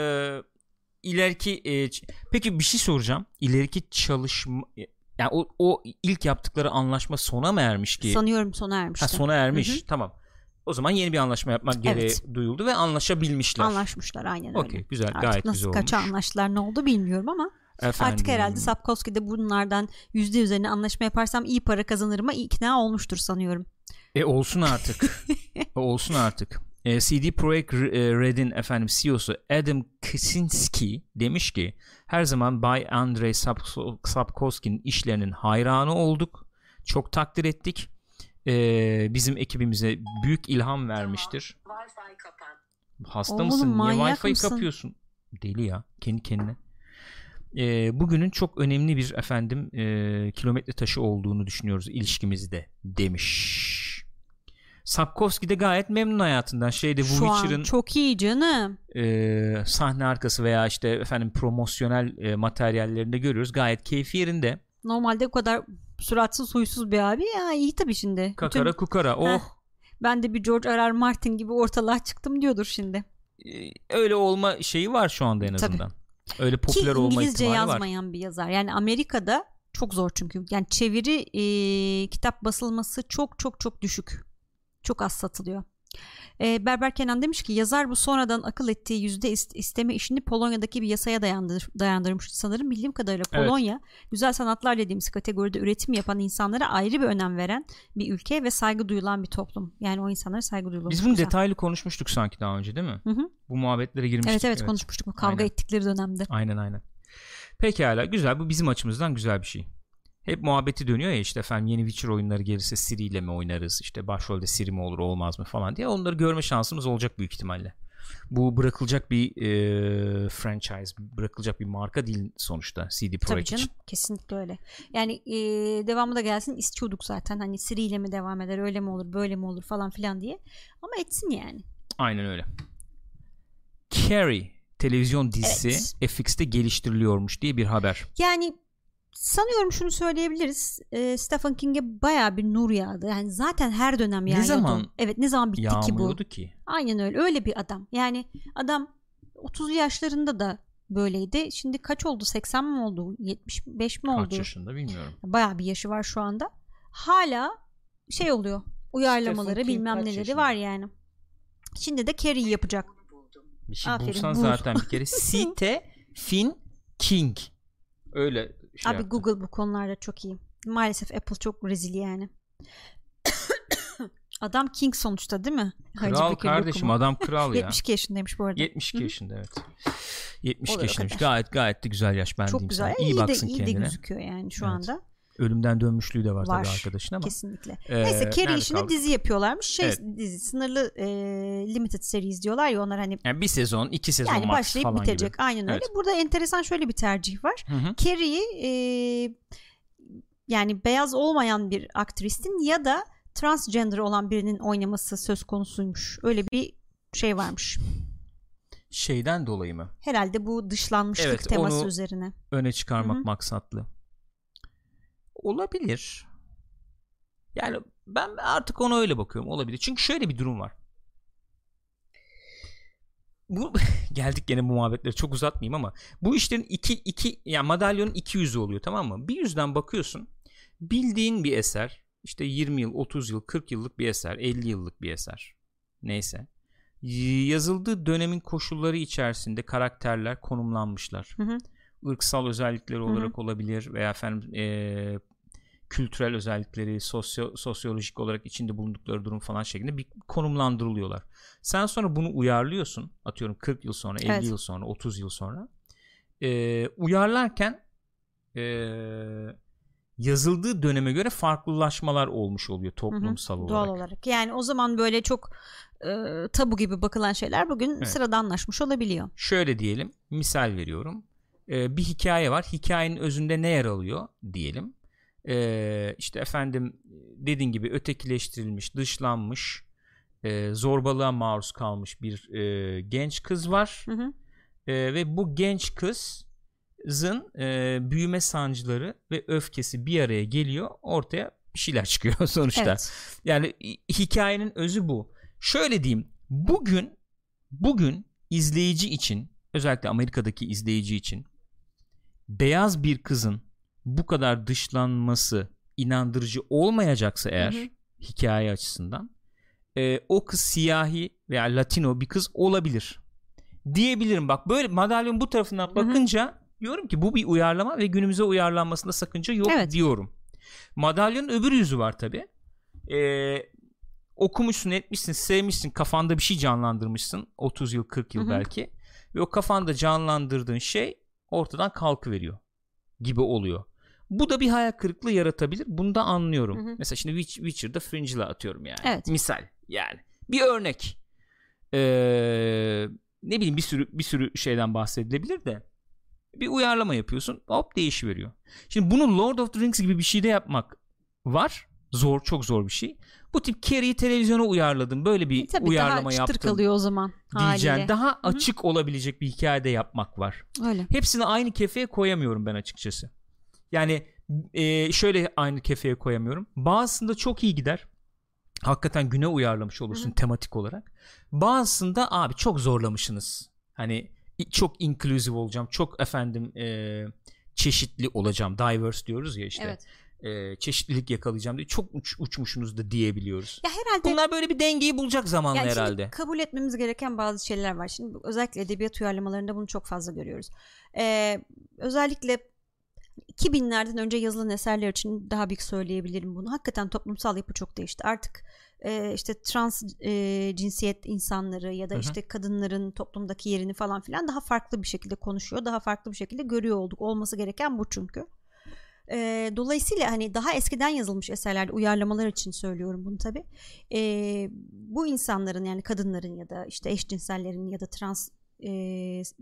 ileriki e, peki bir şey soracağım. İleriki çalışma yani o, o ilk yaptıkları anlaşma sona mı ermiş ki? Sanıyorum sona ermişti. ha, sona ermiş. Hı hı. Tamam. O zaman yeni bir anlaşma yapmak gereği Evet. duyuldu ve anlaşabilmişler. Anlaşmışlar aynen öyle. Okey güzel Artık gayet nasıl güzel kaça olmuş. anlaştılar ne oldu bilmiyorum ama Efendim, artık herhalde Sapkowski de bunlardan yüzde üzerine anlaşma yaparsam iyi para kazanırıma ikna olmuştur sanıyorum. E olsun artık. E, olsun artık. E, CD Projekt e, Red'in efendim CEO'su Adam Kaczynski demiş ki her zaman Bay Andrei Sap- Sapkowski'nin işlerinin hayranı olduk. Çok takdir ettik. E, bizim ekibimize büyük ilham vermiştir. Wi-Fi kapan. Hasta Oğlum, mısın? Niye Wi-Fi mısın? kapıyorsun? Deli ya. Kendi kendine. E, bugünün çok önemli bir efendim e, kilometre taşı olduğunu düşünüyoruz ilişkimizde demiş. Sapkowski de gayet memnun hayatından. Şeyde Şu an Witcher'ın çok iyi canım. e, sahne arkası veya işte efendim promosyonel e, materyallerinde görüyoruz. Gayet keyfi yerinde. Normalde o kadar suratsız huysuz bir abi ya iyi tabii şimdi. Kakara Bütün- kukara. Oh. ben de bir George R. R. Martin gibi ortalığa çıktım diyordur şimdi. E, öyle olma şeyi var şu anda en Tabii. azından. Öyle Ki popüler olma İngilizce var. yazmayan bir yazar. Yani Amerika'da çok zor çünkü. Yani çeviri e, kitap basılması çok çok çok düşük. Çok az satılıyor. E, Berber Kenan demiş ki yazar bu sonradan akıl ettiği yüzde ist- isteme işini Polonya'daki bir yasaya dayandır, dayandırmış. Sanırım bildiğim kadarıyla Evet. Polonya güzel sanatlar dediğimiz kategoride üretim yapan insanlara ayrı bir önem veren bir ülke ve saygı duyulan bir toplum. Yani o insanlara saygı duyulmuş. Biz bunu güzel. detaylı konuşmuştuk sanki daha önce değil mi? Hı hı. Bu muhabbetlere girmiştik. Evet evet konuşmuştuk bu kavga Aynen. ettikleri dönemde. Aynen aynen. Pekala güzel bu bizim açımızdan güzel bir şey. Hep muhabbeti dönüyor ya işte efendim yeni Witcher oyunları gelirse Siri ile mi oynarız işte başrolde Siri mi olur olmaz mı falan diye onları görme şansımız olacak büyük ihtimalle. Bu bırakılacak bir e, franchise bırakılacak bir marka değil sonuçta CD Tabii Projekt canım için. kesinlikle öyle. Yani e, devamı da gelsin istiyorduk zaten hani Siri ile mi devam eder öyle mi olur böyle mi olur falan filan diye. Ama etsin yani. Aynen öyle. Carrie televizyon dizisi FX'te geliştiriliyormuş diye bir haber. Yani sanıyorum şunu söyleyebiliriz. E, Stephen King'e baya bir nur yağdı. Yani zaten her dönem Ne yağıyordu. zaman Evet ne zaman bitti ki bu? Ki. Aynen öyle. Öyle bir adam. Yani adam 30'lu yaşlarında da böyleydi. Şimdi kaç oldu? 80 mi oldu? 75 mi oldu? Kaç yaşında bilmiyorum. Bayağı bir yaşı var şu anda. Hala şey oluyor. Uyarlamaları bilmem neleri yaşında? var yani. Şimdi de Carrie yapacak. Bir şey Aferin, bulsan bul. zaten bir kere. Site Fin King. Öyle şey Abi yaptı. Google bu konularda çok iyi. Maalesef Apple çok rezil yani. Adam King sonuçta değil mi? Hacı Kral Bekir kardeşim adam kral ya. 72 yaşındaymış bu arada. 72 Hı. yaşında evet. 72 O da o yaşındaymış. Gayet gayet de güzel yaş ben Çok diyeyim güzel. sana. İyi, iyi baksın de, iyi kendine. de gözüküyor yani şu Evet. anda. Ölümden dönmüşlüğü de var, Var. tabii arkadaşın ama. Kesinlikle. Ee, Neyse Carrie işini kaldık? dizi yapıyorlarmış. Şey Evet. dizi sınırlı e, limited series diyorlar ya onlar hani Yani bir sezon, iki sezon yani max başlayıp falan bitecek. gibi. Aynen öyle. Evet. Burada enteresan şöyle bir tercih var. Hı hı. Carrie'yi e, yani beyaz olmayan bir aktristin ya da transgender olan birinin oynaması söz konusuymuş. Öyle bir şey varmış. Şeyden dolayı mı? Herhalde bu dışlanmışlık Evet, teması onu- üzerine. Öne çıkarmak Hı hı. maksatlı. Olabilir. Yani ben artık ona öyle bakıyorum. Olabilir. Çünkü şöyle bir durum var. Bu geldik gene bu muhabbetlere çok uzatmayayım ama bu işlerin iki iki yani madalyonun iki yüzü oluyor tamam mı? Bir yüzden bakıyorsun bildiğin bir eser işte 20 yıl 30 yıl 40 yıllık bir eser 50 yıllık bir eser neyse yazıldığı dönemin koşulları içerisinde karakterler konumlanmışlar Hı hı. ırksal özellikleri hı. olarak olabilir veya efendim eee, kültürel özellikleri, sosyo, sosyolojik olarak içinde bulundukları durum falan şeklinde bir konumlandırılıyorlar. Sen sonra bunu uyarlıyorsun. Atıyorum 40 yıl sonra, 50 Evet. yıl sonra, 30 yıl sonra. Eee, uyarlarken eee, yazıldığı döneme göre farklılaşmalar olmuş oluyor Hı hı. toplumsal olarak. Doğal olarak. Yani o zaman böyle çok e, tabu gibi bakılan şeyler bugün Evet. sıradanlaşmış olabiliyor. Şöyle diyelim, misal veriyorum. Ee, bir hikaye var. Hikayenin özünde ne yer alıyor diyelim. Ee, işte efendim dediğin gibi ötekileştirilmiş, dışlanmış, e, zorbalığa maruz kalmış bir e, genç kız var. Hı hı. E, ve bu genç kızın e, büyüme sancıları ve öfkesi bir araya geliyor. Ortaya bir şeyler çıkıyor sonuçta. Evet. Yani hi- hikayenin özü bu. Şöyle diyeyim. Bugün bugün izleyici için özellikle Amerika'daki izleyici için beyaz bir kızın bu kadar dışlanması inandırıcı olmayacaksa eğer Hı hı. hikaye açısından e, o kız siyahi veya latino bir kız olabilir diyebilirim bak böyle madalyonun bu tarafından hı. bakınca diyorum ki bu bir uyarlama ve günümüze uyarlanmasında sakınca yok Evet. diyorum madalyonun öbür yüzü var tabi okumuşsun etmişsin sevmişsin kafanda bir şey canlandırmışsın 30 yıl 40 yıl Hı hı. belki ve o kafanda canlandırdığın şey ortadan kalkıveriyor gibi oluyor. Bu da bir hayal kırıklığı yaratabilir. Bunu da anlıyorum. Hı hı. Mesela şimdi Witch- Witcher'da Fringe'la atıyorum yani. Evet. Misal yani. Bir örnek. Ee, ne bileyim bir sürü bir sürü şeyden bahsedilebilir de bir uyarlama yapıyorsun. Hop değişiveriyor. Şimdi bunu Lord of the Rings gibi bir şeyde yapmak var. Zor, çok zor bir şey. Bu tip Carrie'yi televizyona uyarladım. Böyle bir E, Tabii uyarlama daha yaptım. kalıyor o zaman Diyeceğim. haliyle. Daha açık olabilecek bir hikayede yapmak var. Öyle. Hepsini aynı kefeye koyamıyorum ben açıkçası. Yani e, şöyle aynı kefeye koyamıyorum. Bazısında çok iyi gider. Hakikaten güne uyarlamış olursun Hı hı. tematik olarak. Bazısında abi çok zorlamışsınız. Hani çok inclusive olacağım. Çok efendim e, çeşitli olacağım. Diverse diyoruz ya işte. Evet. E, çeşitlilik yakalayacağım diye çok uç, uçmuşsunuz da diyebiliyoruz. Ya herhalde Bunlar böyle bir dengeyi bulacak zamanla Yani herhalde. kabul etmemiz gereken bazı şeyler var. Şimdi özellikle edebiyat uyarlamalarında bunu çok fazla görüyoruz. Ee, özellikle 2000'lerden önce yazılan eserler için daha büyük söyleyebilirim bunu. Hakikaten toplumsal yapı çok değişti. Artık e, işte trans e, cinsiyet insanları ya da Hı hı. işte kadınların toplumdaki yerini falan filan daha farklı bir şekilde konuşuyor. Daha farklı bir şekilde görüyor olduk. Olması gereken bu çünkü. E, dolayısıyla hani daha eskiden yazılmış eserlerde uyarlamalar için söylüyorum bunu tabi. bu insanların yani kadınların ya da işte eşcinsellerin ya da trans e,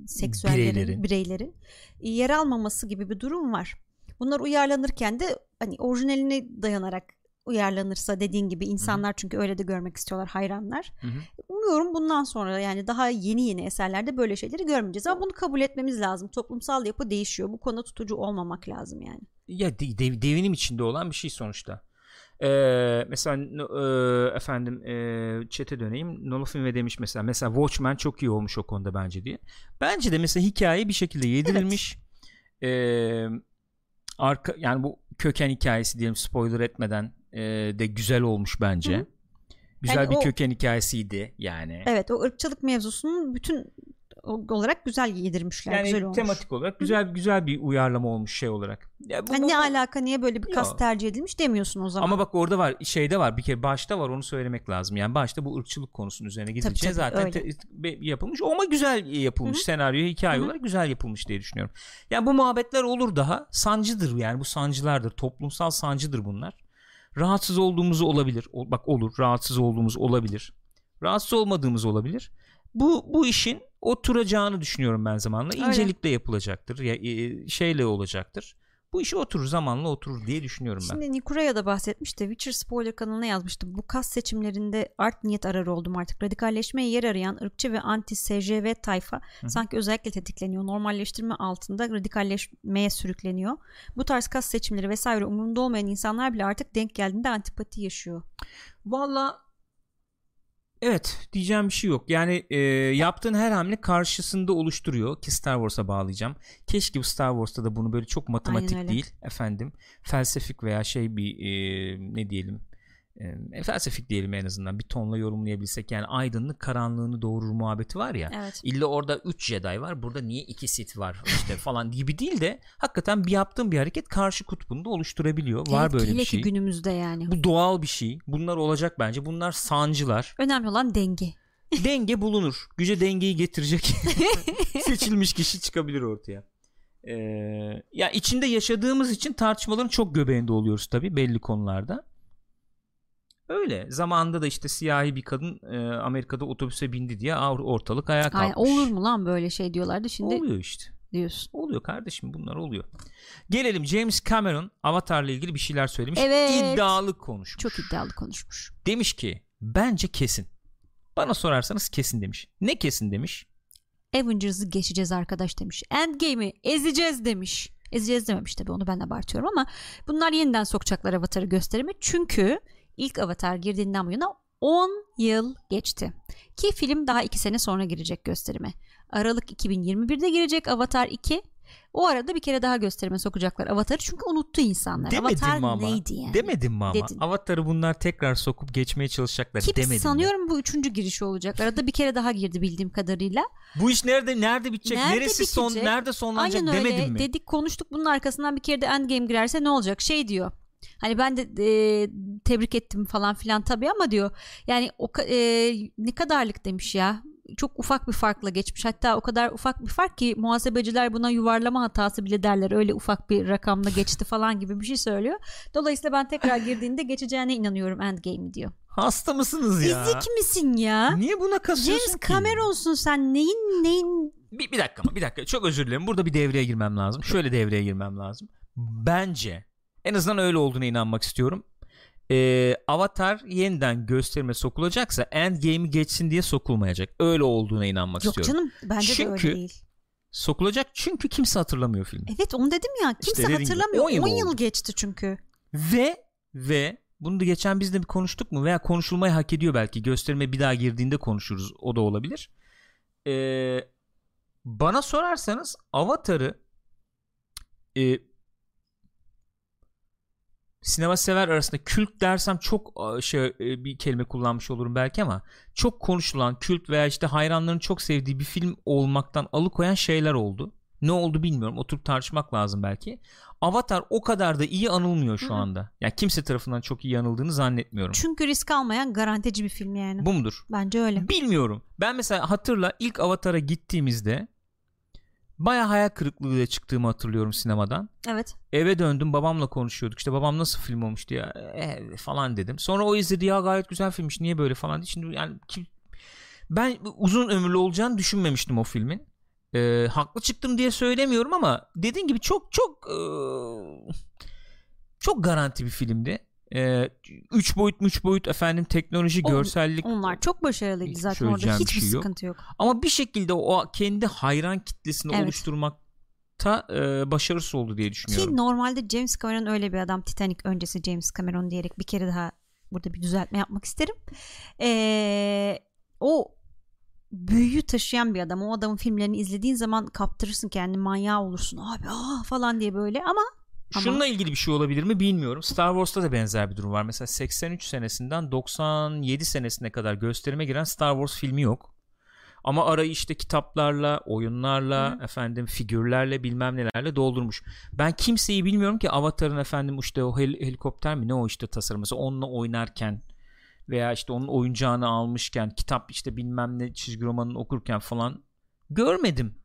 seksüellerin Bireylerin. bireylerin e, yer almaması gibi bir durum var. Bunlar uyarlanırken de hani orijinaline dayanarak uyarlanırsa dediğin gibi insanlar çünkü öyle de görmek istiyorlar hayranlar. Hı hı. Umuyorum bundan sonra yani daha yeni yeni eserlerde böyle şeyleri görmeyeceğiz ama bunu kabul etmemiz lazım. Toplumsal yapı değişiyor. Bu konuda tutucu olmamak lazım yani. ya de- dev- devinim içinde olan bir şey sonuçta. Ee, mesela e, efendim e, çete döneyim. Nolofin ve demiş mesela mesela Watchmen çok iyi olmuş o konuda bence diye. Bence de mesela hikaye bir şekilde yedirilmiş. Ee, arka yani bu köken hikayesi diyelim spoiler etmeden e, de güzel olmuş bence. Hı. Güzel Yani bir o- köken hikayesiydi yani. Evet o ırkçılık mevzusunun bütün olarak güzel yedirmişler. yani güzel olmuş. tematik olarak güzel güzel bir uyarlama olmuş şey olarak. Ya bu- Hani bu- ne alaka niye böyle bir kas Yok. tercih edilmiş demiyorsun o zaman. Ama bak orada var şeyde var bir kere başta var onu söylemek lazım. Yani başta bu ırkçılık konusunun üzerine tabii, zaten öyle. te- yapılmış ama güzel yapılmış Hı hı. senaryo hikaye Hı hı. olarak güzel yapılmış diye düşünüyorum. Yani bu muhabbetler olur daha sancıdır yani bu sancılardır toplumsal sancıdır bunlar. Rahatsız olduğumuz olabilir. Bak olur rahatsız olduğumuz olabilir. Rahatsız olmadığımız olabilir. Bu bu işin oturacağını düşünüyorum ben zamanla. Öyle. İncelikle yapılacaktır. Ya, e, şeyle olacaktır. Bu iş oturur zamanla oturur diye düşünüyorum ben. Şimdi Nikura'ya da bahsetmişti. Witcher spoiler kanalına yazmıştı. Bu kas seçimlerinde art niyet arar oldum artık. Radikalleşmeye yer arayan ırkçı ve anti SJV tayfa hı. sanki özellikle tetikleniyor. Normalleştirme altında radikalleşmeye sürükleniyor. Bu tarz kas seçimleri vesaire umurunda olmayan insanlar bile artık denk geldiğinde antipati yaşıyor. Valla evet diyeceğim bir şey yok. Yani e, yaptığın her hamle karşısında oluşturuyor ki Star Wars'a bağlayacağım. Keşke bu Star Wars'ta da bunu böyle çok matematik değil efendim. Felsefik veya şey bir e, ne diyelim e, felsefik diyelim en azından bir tonla yorumlayabilsek. Yani aydınlık karanlığını doğurur muhabbeti var ya. Evet. İlla orada 3 Jedi var. Burada niye 2 Sith var işte falan gibi değil de hakikaten bir yaptığın bir hareket karşı kutbunu da oluşturabiliyor. Var Evet, böyle hele bir ki şey. günümüzde yani. Bu doğal bir şey. Bunlar olacak bence. Bunlar sancılar. Önemli olan denge. Denge bulunur. Güce dengeyi getirecek seçilmiş kişi çıkabilir ortaya. Ee, ya içinde yaşadığımız için tartışmaların çok göbeğinde oluyoruz tabii belli konularda. Öyle. Zamanında da işte siyahi bir kadın e, Amerika'da otobüse bindi diye or- ortalık ayağa kalkmış. Ay, olur mu lan böyle şey diyorlardı şimdi Oluyor işte. diyorsun. Oluyor kardeşim bunlar oluyor. Gelelim James Cameron Avatar'la ilgili bir şeyler söylemiş. Evet. İddialı konuşmuş. Çok iddialı konuşmuş. Demiş ki bence kesin. Bana sorarsanız kesin demiş. Ne kesin demiş? Avengers'ı geçeceğiz arkadaş demiş. Endgame'i ezeceğiz demiş. Ezeceğiz dememiş tabii onu ben abartıyorum ama bunlar yeniden sokacaklar Avatar'ı gösterime. Çünkü ilk Avatar girdiğinden bu yana 10 yıl geçti. Ki film daha 2 sene sonra girecek gösterime. Aralık 2021'de girecek Avatar 2. O arada bir kere daha gösterime sokacaklar Avatar'ı çünkü unuttu insanlar. Demedim Avatar mi ama? neydi yani? Demedim mi ama? Dedin. Avatar'ı bunlar tekrar sokup geçmeye çalışacaklar. Ki Demedim mi? sanıyorum bu üçüncü girişi olacak. Arada bir kere daha girdi bildiğim kadarıyla. Bu iş nerede nerede bitecek? Nerede Neresi son bitecek? nerede sonlanacak Aynen öyle demedim mi? dedik konuştuk bunun arkasından bir kere de Endgame girerse ne olacak şey diyor. Hani ben de e, tebrik ettim falan filan tabii ama diyor yani o e, ne kadarlık demiş ya çok ufak bir farkla geçmiş hatta o kadar ufak bir fark ki muhasebeciler buna yuvarlama hatası bile derler öyle ufak bir rakamla geçti falan gibi bir şey söylüyor. Dolayısıyla ben tekrar girdiğinde geçeceğine inanıyorum Endgame diyor. Hasta mısınız ya? Ezik misin ya? Niye buna kasıyorsun James? Cameron'sun sen neyin neyin Bir, bir dakika ama bir dakika çok özür dilerim. Burada bir devreye girmem lazım. Şöyle devreye girmem lazım. Bence en azından öyle olduğuna inanmak istiyorum. Ee, Avatar yeniden gösterime sokulacaksa Endgame'i geçsin diye sokulmayacak. Öyle olduğuna inanmak yok istiyorum. canım bence Çünkü de öyle değil. Sokulacak çünkü kimse hatırlamıyor filmi. Evet onu dedim ya kimse gibi, hatırlamıyor 10 yıl 10 yıl, oldu. geçti çünkü. Ve ve bunu da geçen biz de bir konuştuk mu veya konuşulmayı hak ediyor belki gösterime bir daha girdiğinde konuşuruz o da olabilir. Ee, bana sorarsanız Avatar'ı e, sinema sever arasında kült dersem çok şey e, bir kelime kullanmış olurum belki ama çok konuşulan kült veya işte hayranların çok sevdiği bir film olmaktan alıkoyan şeyler oldu. Ne oldu bilmiyorum. Oturup tartışmak lazım belki. Avatar o kadar da iyi anılmıyor şu Hı hı. anda. Yani kimse tarafından çok iyi anıldığını zannetmiyorum. Çünkü risk almayan garantici bir film yani. Bu mudur? Bence öyle. Bilmiyorum. Ben mesela hatırla ilk Avatar'a gittiğimizde baya hayal kırıklığıyla çıktığımı hatırlıyorum sinemadan. Evet. Eve döndüm babamla konuşuyorduk. İşte babam nasıl film olmuştu ya "Eh," falan dedim. Sonra o izledi ya gayet güzel filmmiş niye böyle falan diye. Şimdi yani ki- ben uzun ömürlü olacağını düşünmemiştim o filmin. Ee, haklı çıktım diye söylemiyorum ama dediğin gibi çok çok ee, çok garanti bir filmdi. Ee, üç boyut üç boyut efendim teknoloji O- görsellik Onlar çok başarılıydı zaten orada hiçbir şey yok. sıkıntı yok. ama bir şekilde o kendi hayran kitlesini Evet. oluşturmakta ee, başarısı oldu diye düşünüyorum. Ki normalde James Cameron öyle bir adam. Titanic öncesi James Cameron diyerek bir kere daha burada bir düzeltme yapmak isterim. Ee, o büyüyü taşıyan bir adam. O adamın filmlerini izlediğin zaman kaptırırsın kendini manyağı olursun. Abi aa falan diye böyle ama Ama- Şununla ilgili bir şey olabilir mi bilmiyorum. Star Wars'ta da benzer bir durum var. Mesela 83 senesinden 97 senesine kadar gösterime giren Star Wars filmi yok. Ama arayı işte kitaplarla, oyunlarla, Hı. efendim figürlerle bilmem nelerle doldurmuş. Ben kimseyi bilmiyorum ki Avatar'ın efendim işte o hel- helikopter mi ne o işte tasarıması onunla oynarken veya işte onun oyuncağını almışken kitap işte bilmem ne çizgi romanını okurken falan görmedim.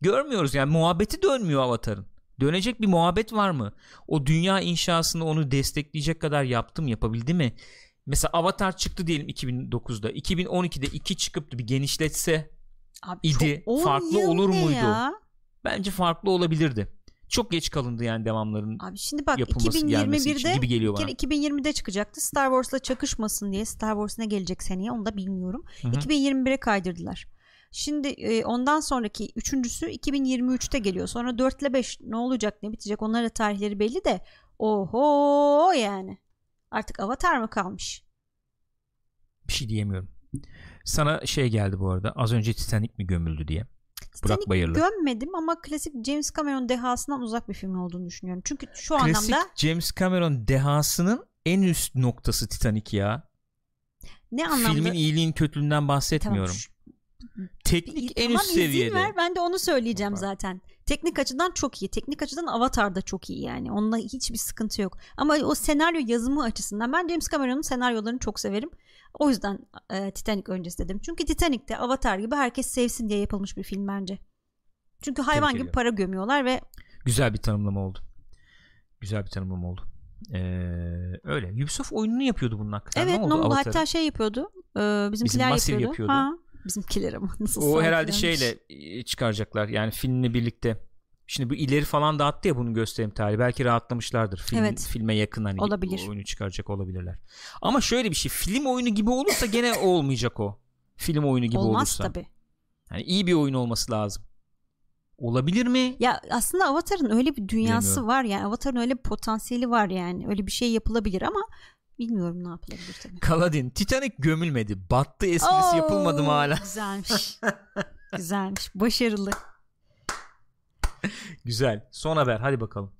Görmüyoruz yani muhabbeti dönmüyor Avatar'ın. Dönecek bir muhabbet var mı? O dünya inşasını onu destekleyecek kadar yaptım yapabildi mi? Mesela Avatar çıktı diyelim 2009'da. 2012'de 2 çıkıp bir genişletse abi İdi. çok- Farklı olur muydu? Ya? bence farklı olabilirdi. Çok geç kalındı yani devamların Abi şimdi bak yapılması gelmesi için 2021'de gibi geliyor bana. kere 2020'de çıkacaktı. Star Wars'la çakışmasın diye. Star Wars ne gelecek seneye onu da bilmiyorum. Hı hı. 2021'e kaydırdılar. Şimdi e, ondan sonraki üçüncüsü 2023'te geliyor. Sonra 4 ile 5 ne olacak ne bitecek onların da tarihleri belli de oho yani. Artık Avatar mı kalmış? Bir şey diyemiyorum. Sana şey geldi bu arada. Az önce Titanic mi gömüldü diye. Burak Titanic Bayırlı. gömmedim ama klasik James Cameron dehasından uzak bir film olduğunu düşünüyorum. Çünkü şu Klasik anlamda James Cameron dehasının en üst noktası Titanic ya. ne anlamda Filmin iyiliğin kötülüğünden Tamam, bahsetmiyorum. şu- Teknik en tamam, üst seviyede. ver ben de onu söyleyeceğim Var. zaten. Teknik açıdan çok iyi. Teknik açıdan Avatar da çok iyi yani. Onunla hiçbir sıkıntı yok. Ama o senaryo yazımı açısından ben James Cameron'ın senaryolarını çok severim. O yüzden e, Titanic öncesi dedim. Çünkü Titanic'te Avatar gibi herkes sevsin diye yapılmış bir film bence. Çünkü hayvan gibi ediyorum. para gömüyorlar ve Güzel bir tanımlama oldu. Güzel bir tanımlama oldu. Ee, öyle. Ubisoft oyununu yapıyordu bunun hakikaten. evet ne oldu ne oldu? Avatar'a? Hatta şey yapıyordu. E, bizimkiler Massive yapıyordu. yapıyordu. Ha, bizimkiler ama nasıl O herhalde şeyle e, çıkaracaklar. Yani filmle birlikte. Şimdi bu ileri falan dağıttı ya bunun gösterim tarihi. Belki rahatlamışlardır. Film, Evet. Filme yakın hani Olabilir. oyunu çıkaracak olabilirler. Ama şöyle bir şey. Film oyunu gibi olursa gene olmayacak o. Film oyunu gibi Olmaz olursa. tabii. Yani iyi bir oyun olması lazım. Olabilir mi? Ya aslında Avatar'ın öyle bir dünyası Bilemiyorum. var yani Avatar'ın öyle bir potansiyeli var yani öyle bir şey yapılabilir ama Bilmiyorum ne yapılabilir tabii. Kaladin Titanic gömülmedi. Battı esprisi Oo, yapılmadı mı hala? Güzelmiş. Güzelmiş. Başarılı. Güzel. Son haber hadi bakalım.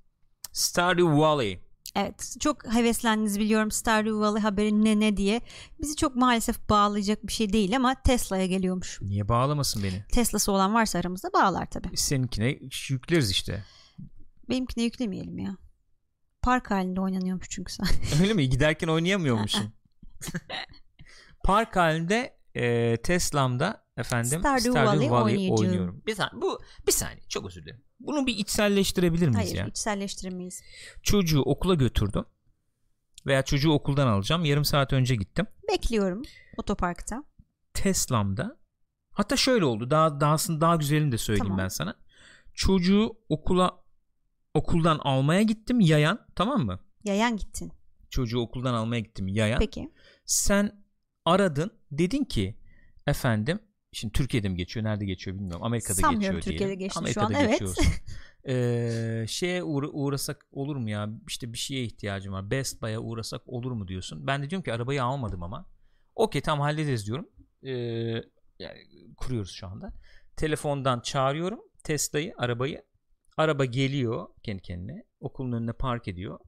Stardew Valley. Evet çok heveslendiniz biliyorum Stardew Valley haberi ne ne diye. Bizi çok maalesef bağlayacak bir şey değil ama Tesla'ya geliyormuş. Niye bağlamasın beni? Tesla'sı olan varsa aramızda bağlar tabii. Seninkine yükleriz işte. Benimkine yüklemeyelim ya. Park halinde oynanıyormuş çünkü sen. Öyle mi? Giderken oynayamıyor musun? Park halinde e, Tesla'mda efendim Stardew Stardew, Valley Valley, oynuyorum. Bir saniye, bu bir saniye çok özür dilerim. Bunu bir içselleştirebilir miyiz Hayır ya? içselleştiremeyiz. Çocuğu okula götürdüm. Veya çocuğu okuldan alacağım. Yarım saat önce gittim. Bekliyorum otoparkta. Tesla'mda hatta şöyle oldu. Daha dahasını daha güzelini de söyleyeyim Tamam. ben sana. Çocuğu okula okuldan almaya gittim yayan tamam mı? Yayan gittin. Çocuğu okuldan almaya gittim yayan. Peki. Sen aradın dedin ki efendim şimdi Türkiye'de mi geçiyor nerede geçiyor bilmiyorum Amerika'da Sanmıyorum geçiyor Türkiye'de diyelim. geçti şu Amerika'da an, evet. geçiyorsa. Ee, şeye uğra- uğrasak olur mu ya işte bir şeye ihtiyacım var Best Buy'a uğrasak olur mu diyorsun ben de diyorum ki arabayı almadım ama okey tamam hallederiz diyorum Ee, yani kuruyoruz şu anda telefondan çağırıyorum Tesla'yı arabayı araba geliyor kendi kendine okulun önüne park ediyor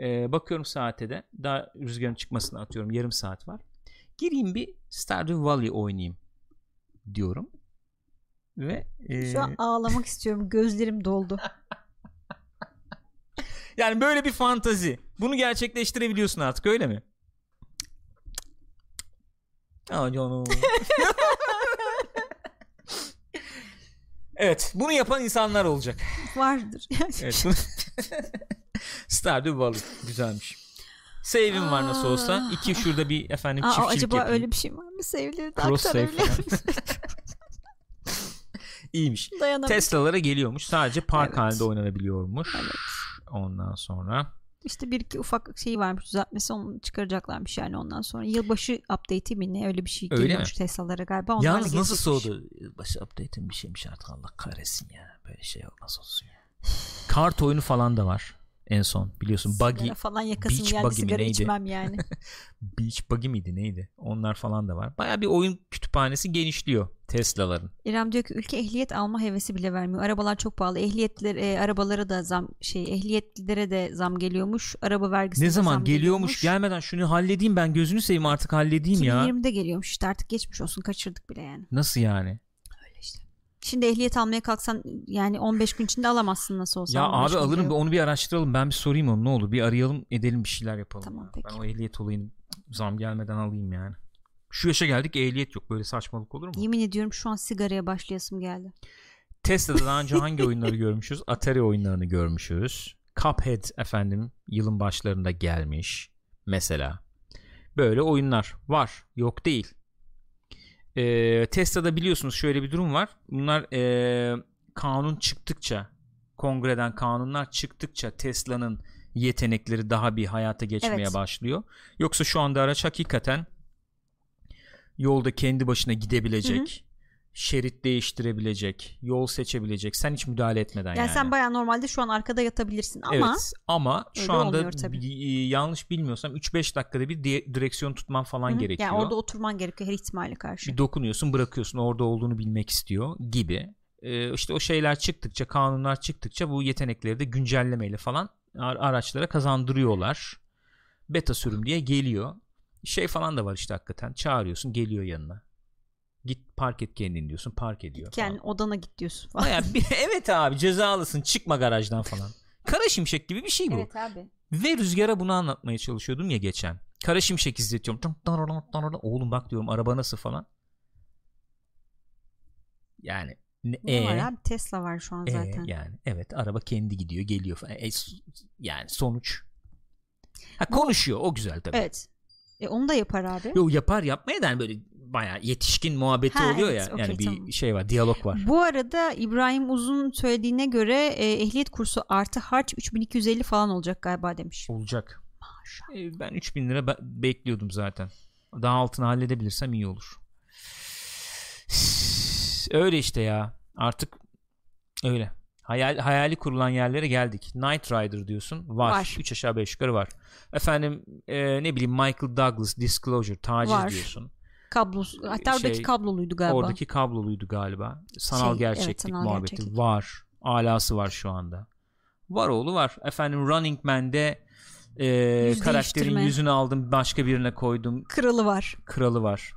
Ee, bakıyorum saate de daha rüzgarın çıkmasını atıyorum yarım saat var gireyim bir Stardew Valley oynayayım diyorum ve e, Şu an ağlamak istiyorum. Gözlerim doldu. yani böyle bir fantazi bunu gerçekleştirebiliyorsun artık öyle mi? Aa canım. Evet bunu yapan insanlar olacak. Vardır. Evet. bunu- Stardew Valley güzelmiş. Save'im var nasıl olsa. İki şurada bir efendim Aa, çiftçilik acaba yapayım. öyle bir şey var mı? Sevgili Cross save? İyiymiş. Tesla'lara geliyormuş. Sadece park Evet. halinde oynanabiliyormuş. Evet. Ondan sonra İşte bir iki ufak şey varmış düzeltmesi onu çıkaracaklarmış yani ondan sonra. Yılbaşı update'i mi ne öyle bir şey Öyle geliyormuş Tesla'lara galiba. Onlarla Yalnız nasıl soğudu? Başı update'in bir şeymiş artık Allah kahretsin ya. Böyle şey olmaz olsun ya. Kart oyunu falan da var. En son biliyorsun Sigara Buggy falan yakasım Beach geldi Buggy sigara neydi? içmem yani. Beach Buggy miydi neydi? Onlar falan da var. Baya bir oyun kütüphanesi genişliyor Tesla'ların. İrem diyor ki ülke ehliyet alma hevesi bile vermiyor. Arabalar çok pahalı. Ehliyetler e, arabalara da zam şey ehliyetlilere de zam geliyormuş. Araba vergisine Ne zaman zam geliyormuş gelmeden şunu halledeyim ben gözünü seveyim artık halledeyim ya. 2020'de geliyormuş işte artık geçmiş olsun kaçırdık bile yani. Nasıl yani? Şimdi ehliyet almaya kalksan yani 15 gün içinde alamazsın nasıl olsa. Ya 15 abi alırım yok. onu bir araştıralım ben bir sorayım onu ne olur bir arayalım edelim bir şeyler yapalım. Tamam, ya. peki. Ben o ehliyet olayını zam gelmeden alayım yani. Şu yaşa geldik ehliyet yok böyle saçmalık olur mu? Yemin ediyorum şu an sigaraya başlayasım geldi. Tesla'da daha önce hangi oyunları görmüşüz? Atari oyunlarını görmüşüz. Cuphead efendim yılın başlarında gelmiş mesela. Böyle oyunlar var yok değil. Ee, Tesla'da biliyorsunuz şöyle bir durum var. Bunlar ee, kanun çıktıkça kongreden kanunlar çıktıkça Tesla'nın yetenekleri daha bir hayata geçmeye Evet. başlıyor. Yoksa şu anda araç hakikaten yolda kendi başına gidebilecek, şerit değiştirebilecek, yol seçebilecek. Sen hiç müdahale etmeden Yani, yani. sen baya normalde şu an arkada yatabilirsin ama Evet ama şu anda bir- yanlış bilmiyorsam 3-5 dakikada bir di- direksiyon tutman falan Hı hı. gerekiyor. yani orada oturman gerekiyor her ihtimale karşı. bir dokunuyorsun bırakıyorsun orada olduğunu bilmek istiyor gibi. Ee, işte o şeyler çıktıkça kanunlar çıktıkça bu yetenekleri de güncellemeyle falan ar- araçlara kazandırıyorlar. Beta sürüm diye geliyor. Şey falan da var işte hakikaten çağırıyorsun geliyor yanına. Git park et kendin diyorsun park ediyor falan. Yani odana git diyorsun falan. Baya bir, evet abi cezalısın çıkma garajdan falan. Kara şimşek gibi bir şey bu. Evet abi. Ve Rüzgar'a bunu anlatmaya çalışıyordum ya geçen. Kara şimşek izletiyorum. Oğlum bak diyorum araba nasıl falan. Yani ne, Ne var e, abi Tesla var şu an e, zaten. yani evet araba kendi gidiyor geliyor falan. E, yani sonuç. Ha, konuşuyor o güzel tabii. Evet. E, onu da yapar abi. Yo yapar yapmaya da yani böyle bayağı yetişkin muhabbeti Ha, oluyor evet, ya. okey, yani bir tamam. şey var, diyalog var. Bu arada İbrahim Uzun söylediğine göre e, ehliyet kursu artı harç 3250 falan olacak galiba demiş. Olacak. E, ben 3000 lira be- bekliyordum zaten. Daha altını halledebilirsem iyi olur. Öyle işte ya. Artık öyle. Hayal, hayali kurulan yerlere geldik. Knight Rider diyorsun. Var. Var. 3 aşağı 5 yukarı var. Efendim e, ne bileyim Michael Douglas Disclosure taciz Var. diyorsun. Kablosu. Hatta Şey, oradaki kabloluydu galiba. Oradaki kabloluydu galiba. Sanal Şey, evet, gerçeklik sanal muhabbeti gerçeklik. var. Alası var şu anda. Var oğlu var. Efendim Running Man'de e, Yüz karakterin yüzünü aldım başka birine koydum. Kralı var. Kralı var.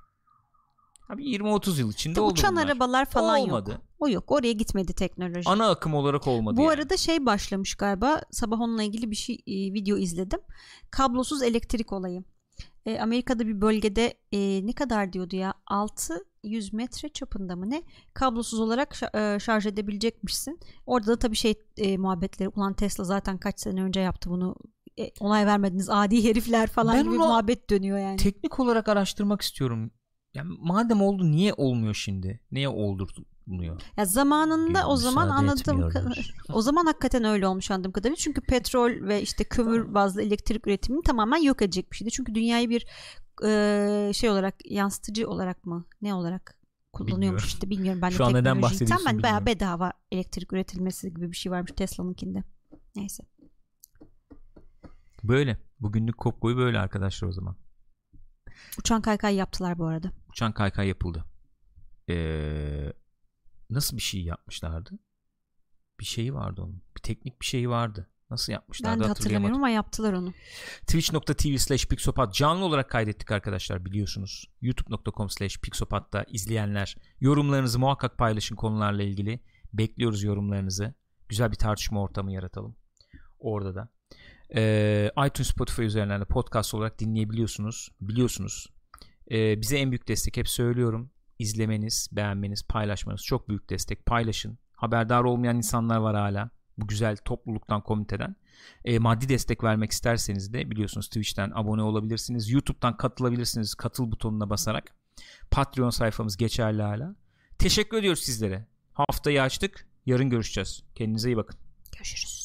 Abi 20-30 yıl içinde oldu Uçan bunlar. arabalar falan Olmadı. yok. O yok. Oraya gitmedi teknoloji. Ana akım olarak olmadı Bu yani. arada şey başlamış galiba. Sabah onunla ilgili bir şey e, video izledim. Kablosuz elektrik olayı. E, Amerika'da bir bölgede e, ne kadar diyordu ya? 600 metre çapında mı ne? Kablosuz olarak e, şarj edebilecekmişsin. Orada da tabii şey e, muhabbetleri. Ulan Tesla zaten kaç sene önce yaptı bunu. E, onay vermediniz adi herifler falan Ben gibi muhabbet dönüyor yani. teknik olarak araştırmak istiyorum. Yani madem oldu niye olmuyor şimdi? Niye oldurtmuyor? Ya zamanında o zaman anladığım o zaman hakikaten öyle olmuş anladığım kadarıyla. Çünkü petrol ve işte kömür bazlı elektrik üretimini tamamen yok edecek bir şeydi. Çünkü dünyayı bir e, şey olarak yansıtıcı olarak mı ne olarak kullanıyormuş Bilmiyorum. işte bilmiyorum ben de Şu an neden bahsediyorsun Tamamen bayağı bedava elektrik üretilmesi gibi bir şey varmış Tesla'nınkinde. Neyse. Böyle. Bugünlük kopkoyu böyle arkadaşlar o zaman. Uçan kaykay yaptılar bu arada. Uçan kaykay yapıldı. Ee, nasıl bir şey yapmışlardı? Bir şeyi vardı onun. Bir teknik bir şeyi vardı. Nasıl yapmışlardı Ben de hatırlamıyorum ama yaptılar onu. Twitch.tv slash Pixopat canlı olarak kaydettik arkadaşlar biliyorsunuz. YouTube.com slash Pixopat'ta izleyenler yorumlarınızı muhakkak paylaşın konularla ilgili. Bekliyoruz yorumlarınızı. Güzel bir tartışma ortamı yaratalım. Orada da. Ee, iTunes Spotify üzerinden de podcast olarak dinleyebiliyorsunuz. Biliyorsunuz. Ee, bize en büyük destek hep söylüyorum. İzlemeniz, beğenmeniz, paylaşmanız çok büyük destek. Paylaşın. Haberdar olmayan insanlar var hala. Bu güzel topluluktan, komiteden. E, maddi destek vermek isterseniz de biliyorsunuz Twitch'ten abone olabilirsiniz. YouTube'dan katılabilirsiniz katıl butonuna basarak. Patreon sayfamız geçerli hala. Teşekkür ediyoruz sizlere. Haftayı açtık. Yarın görüşeceğiz. Kendinize iyi bakın. Görüşürüz.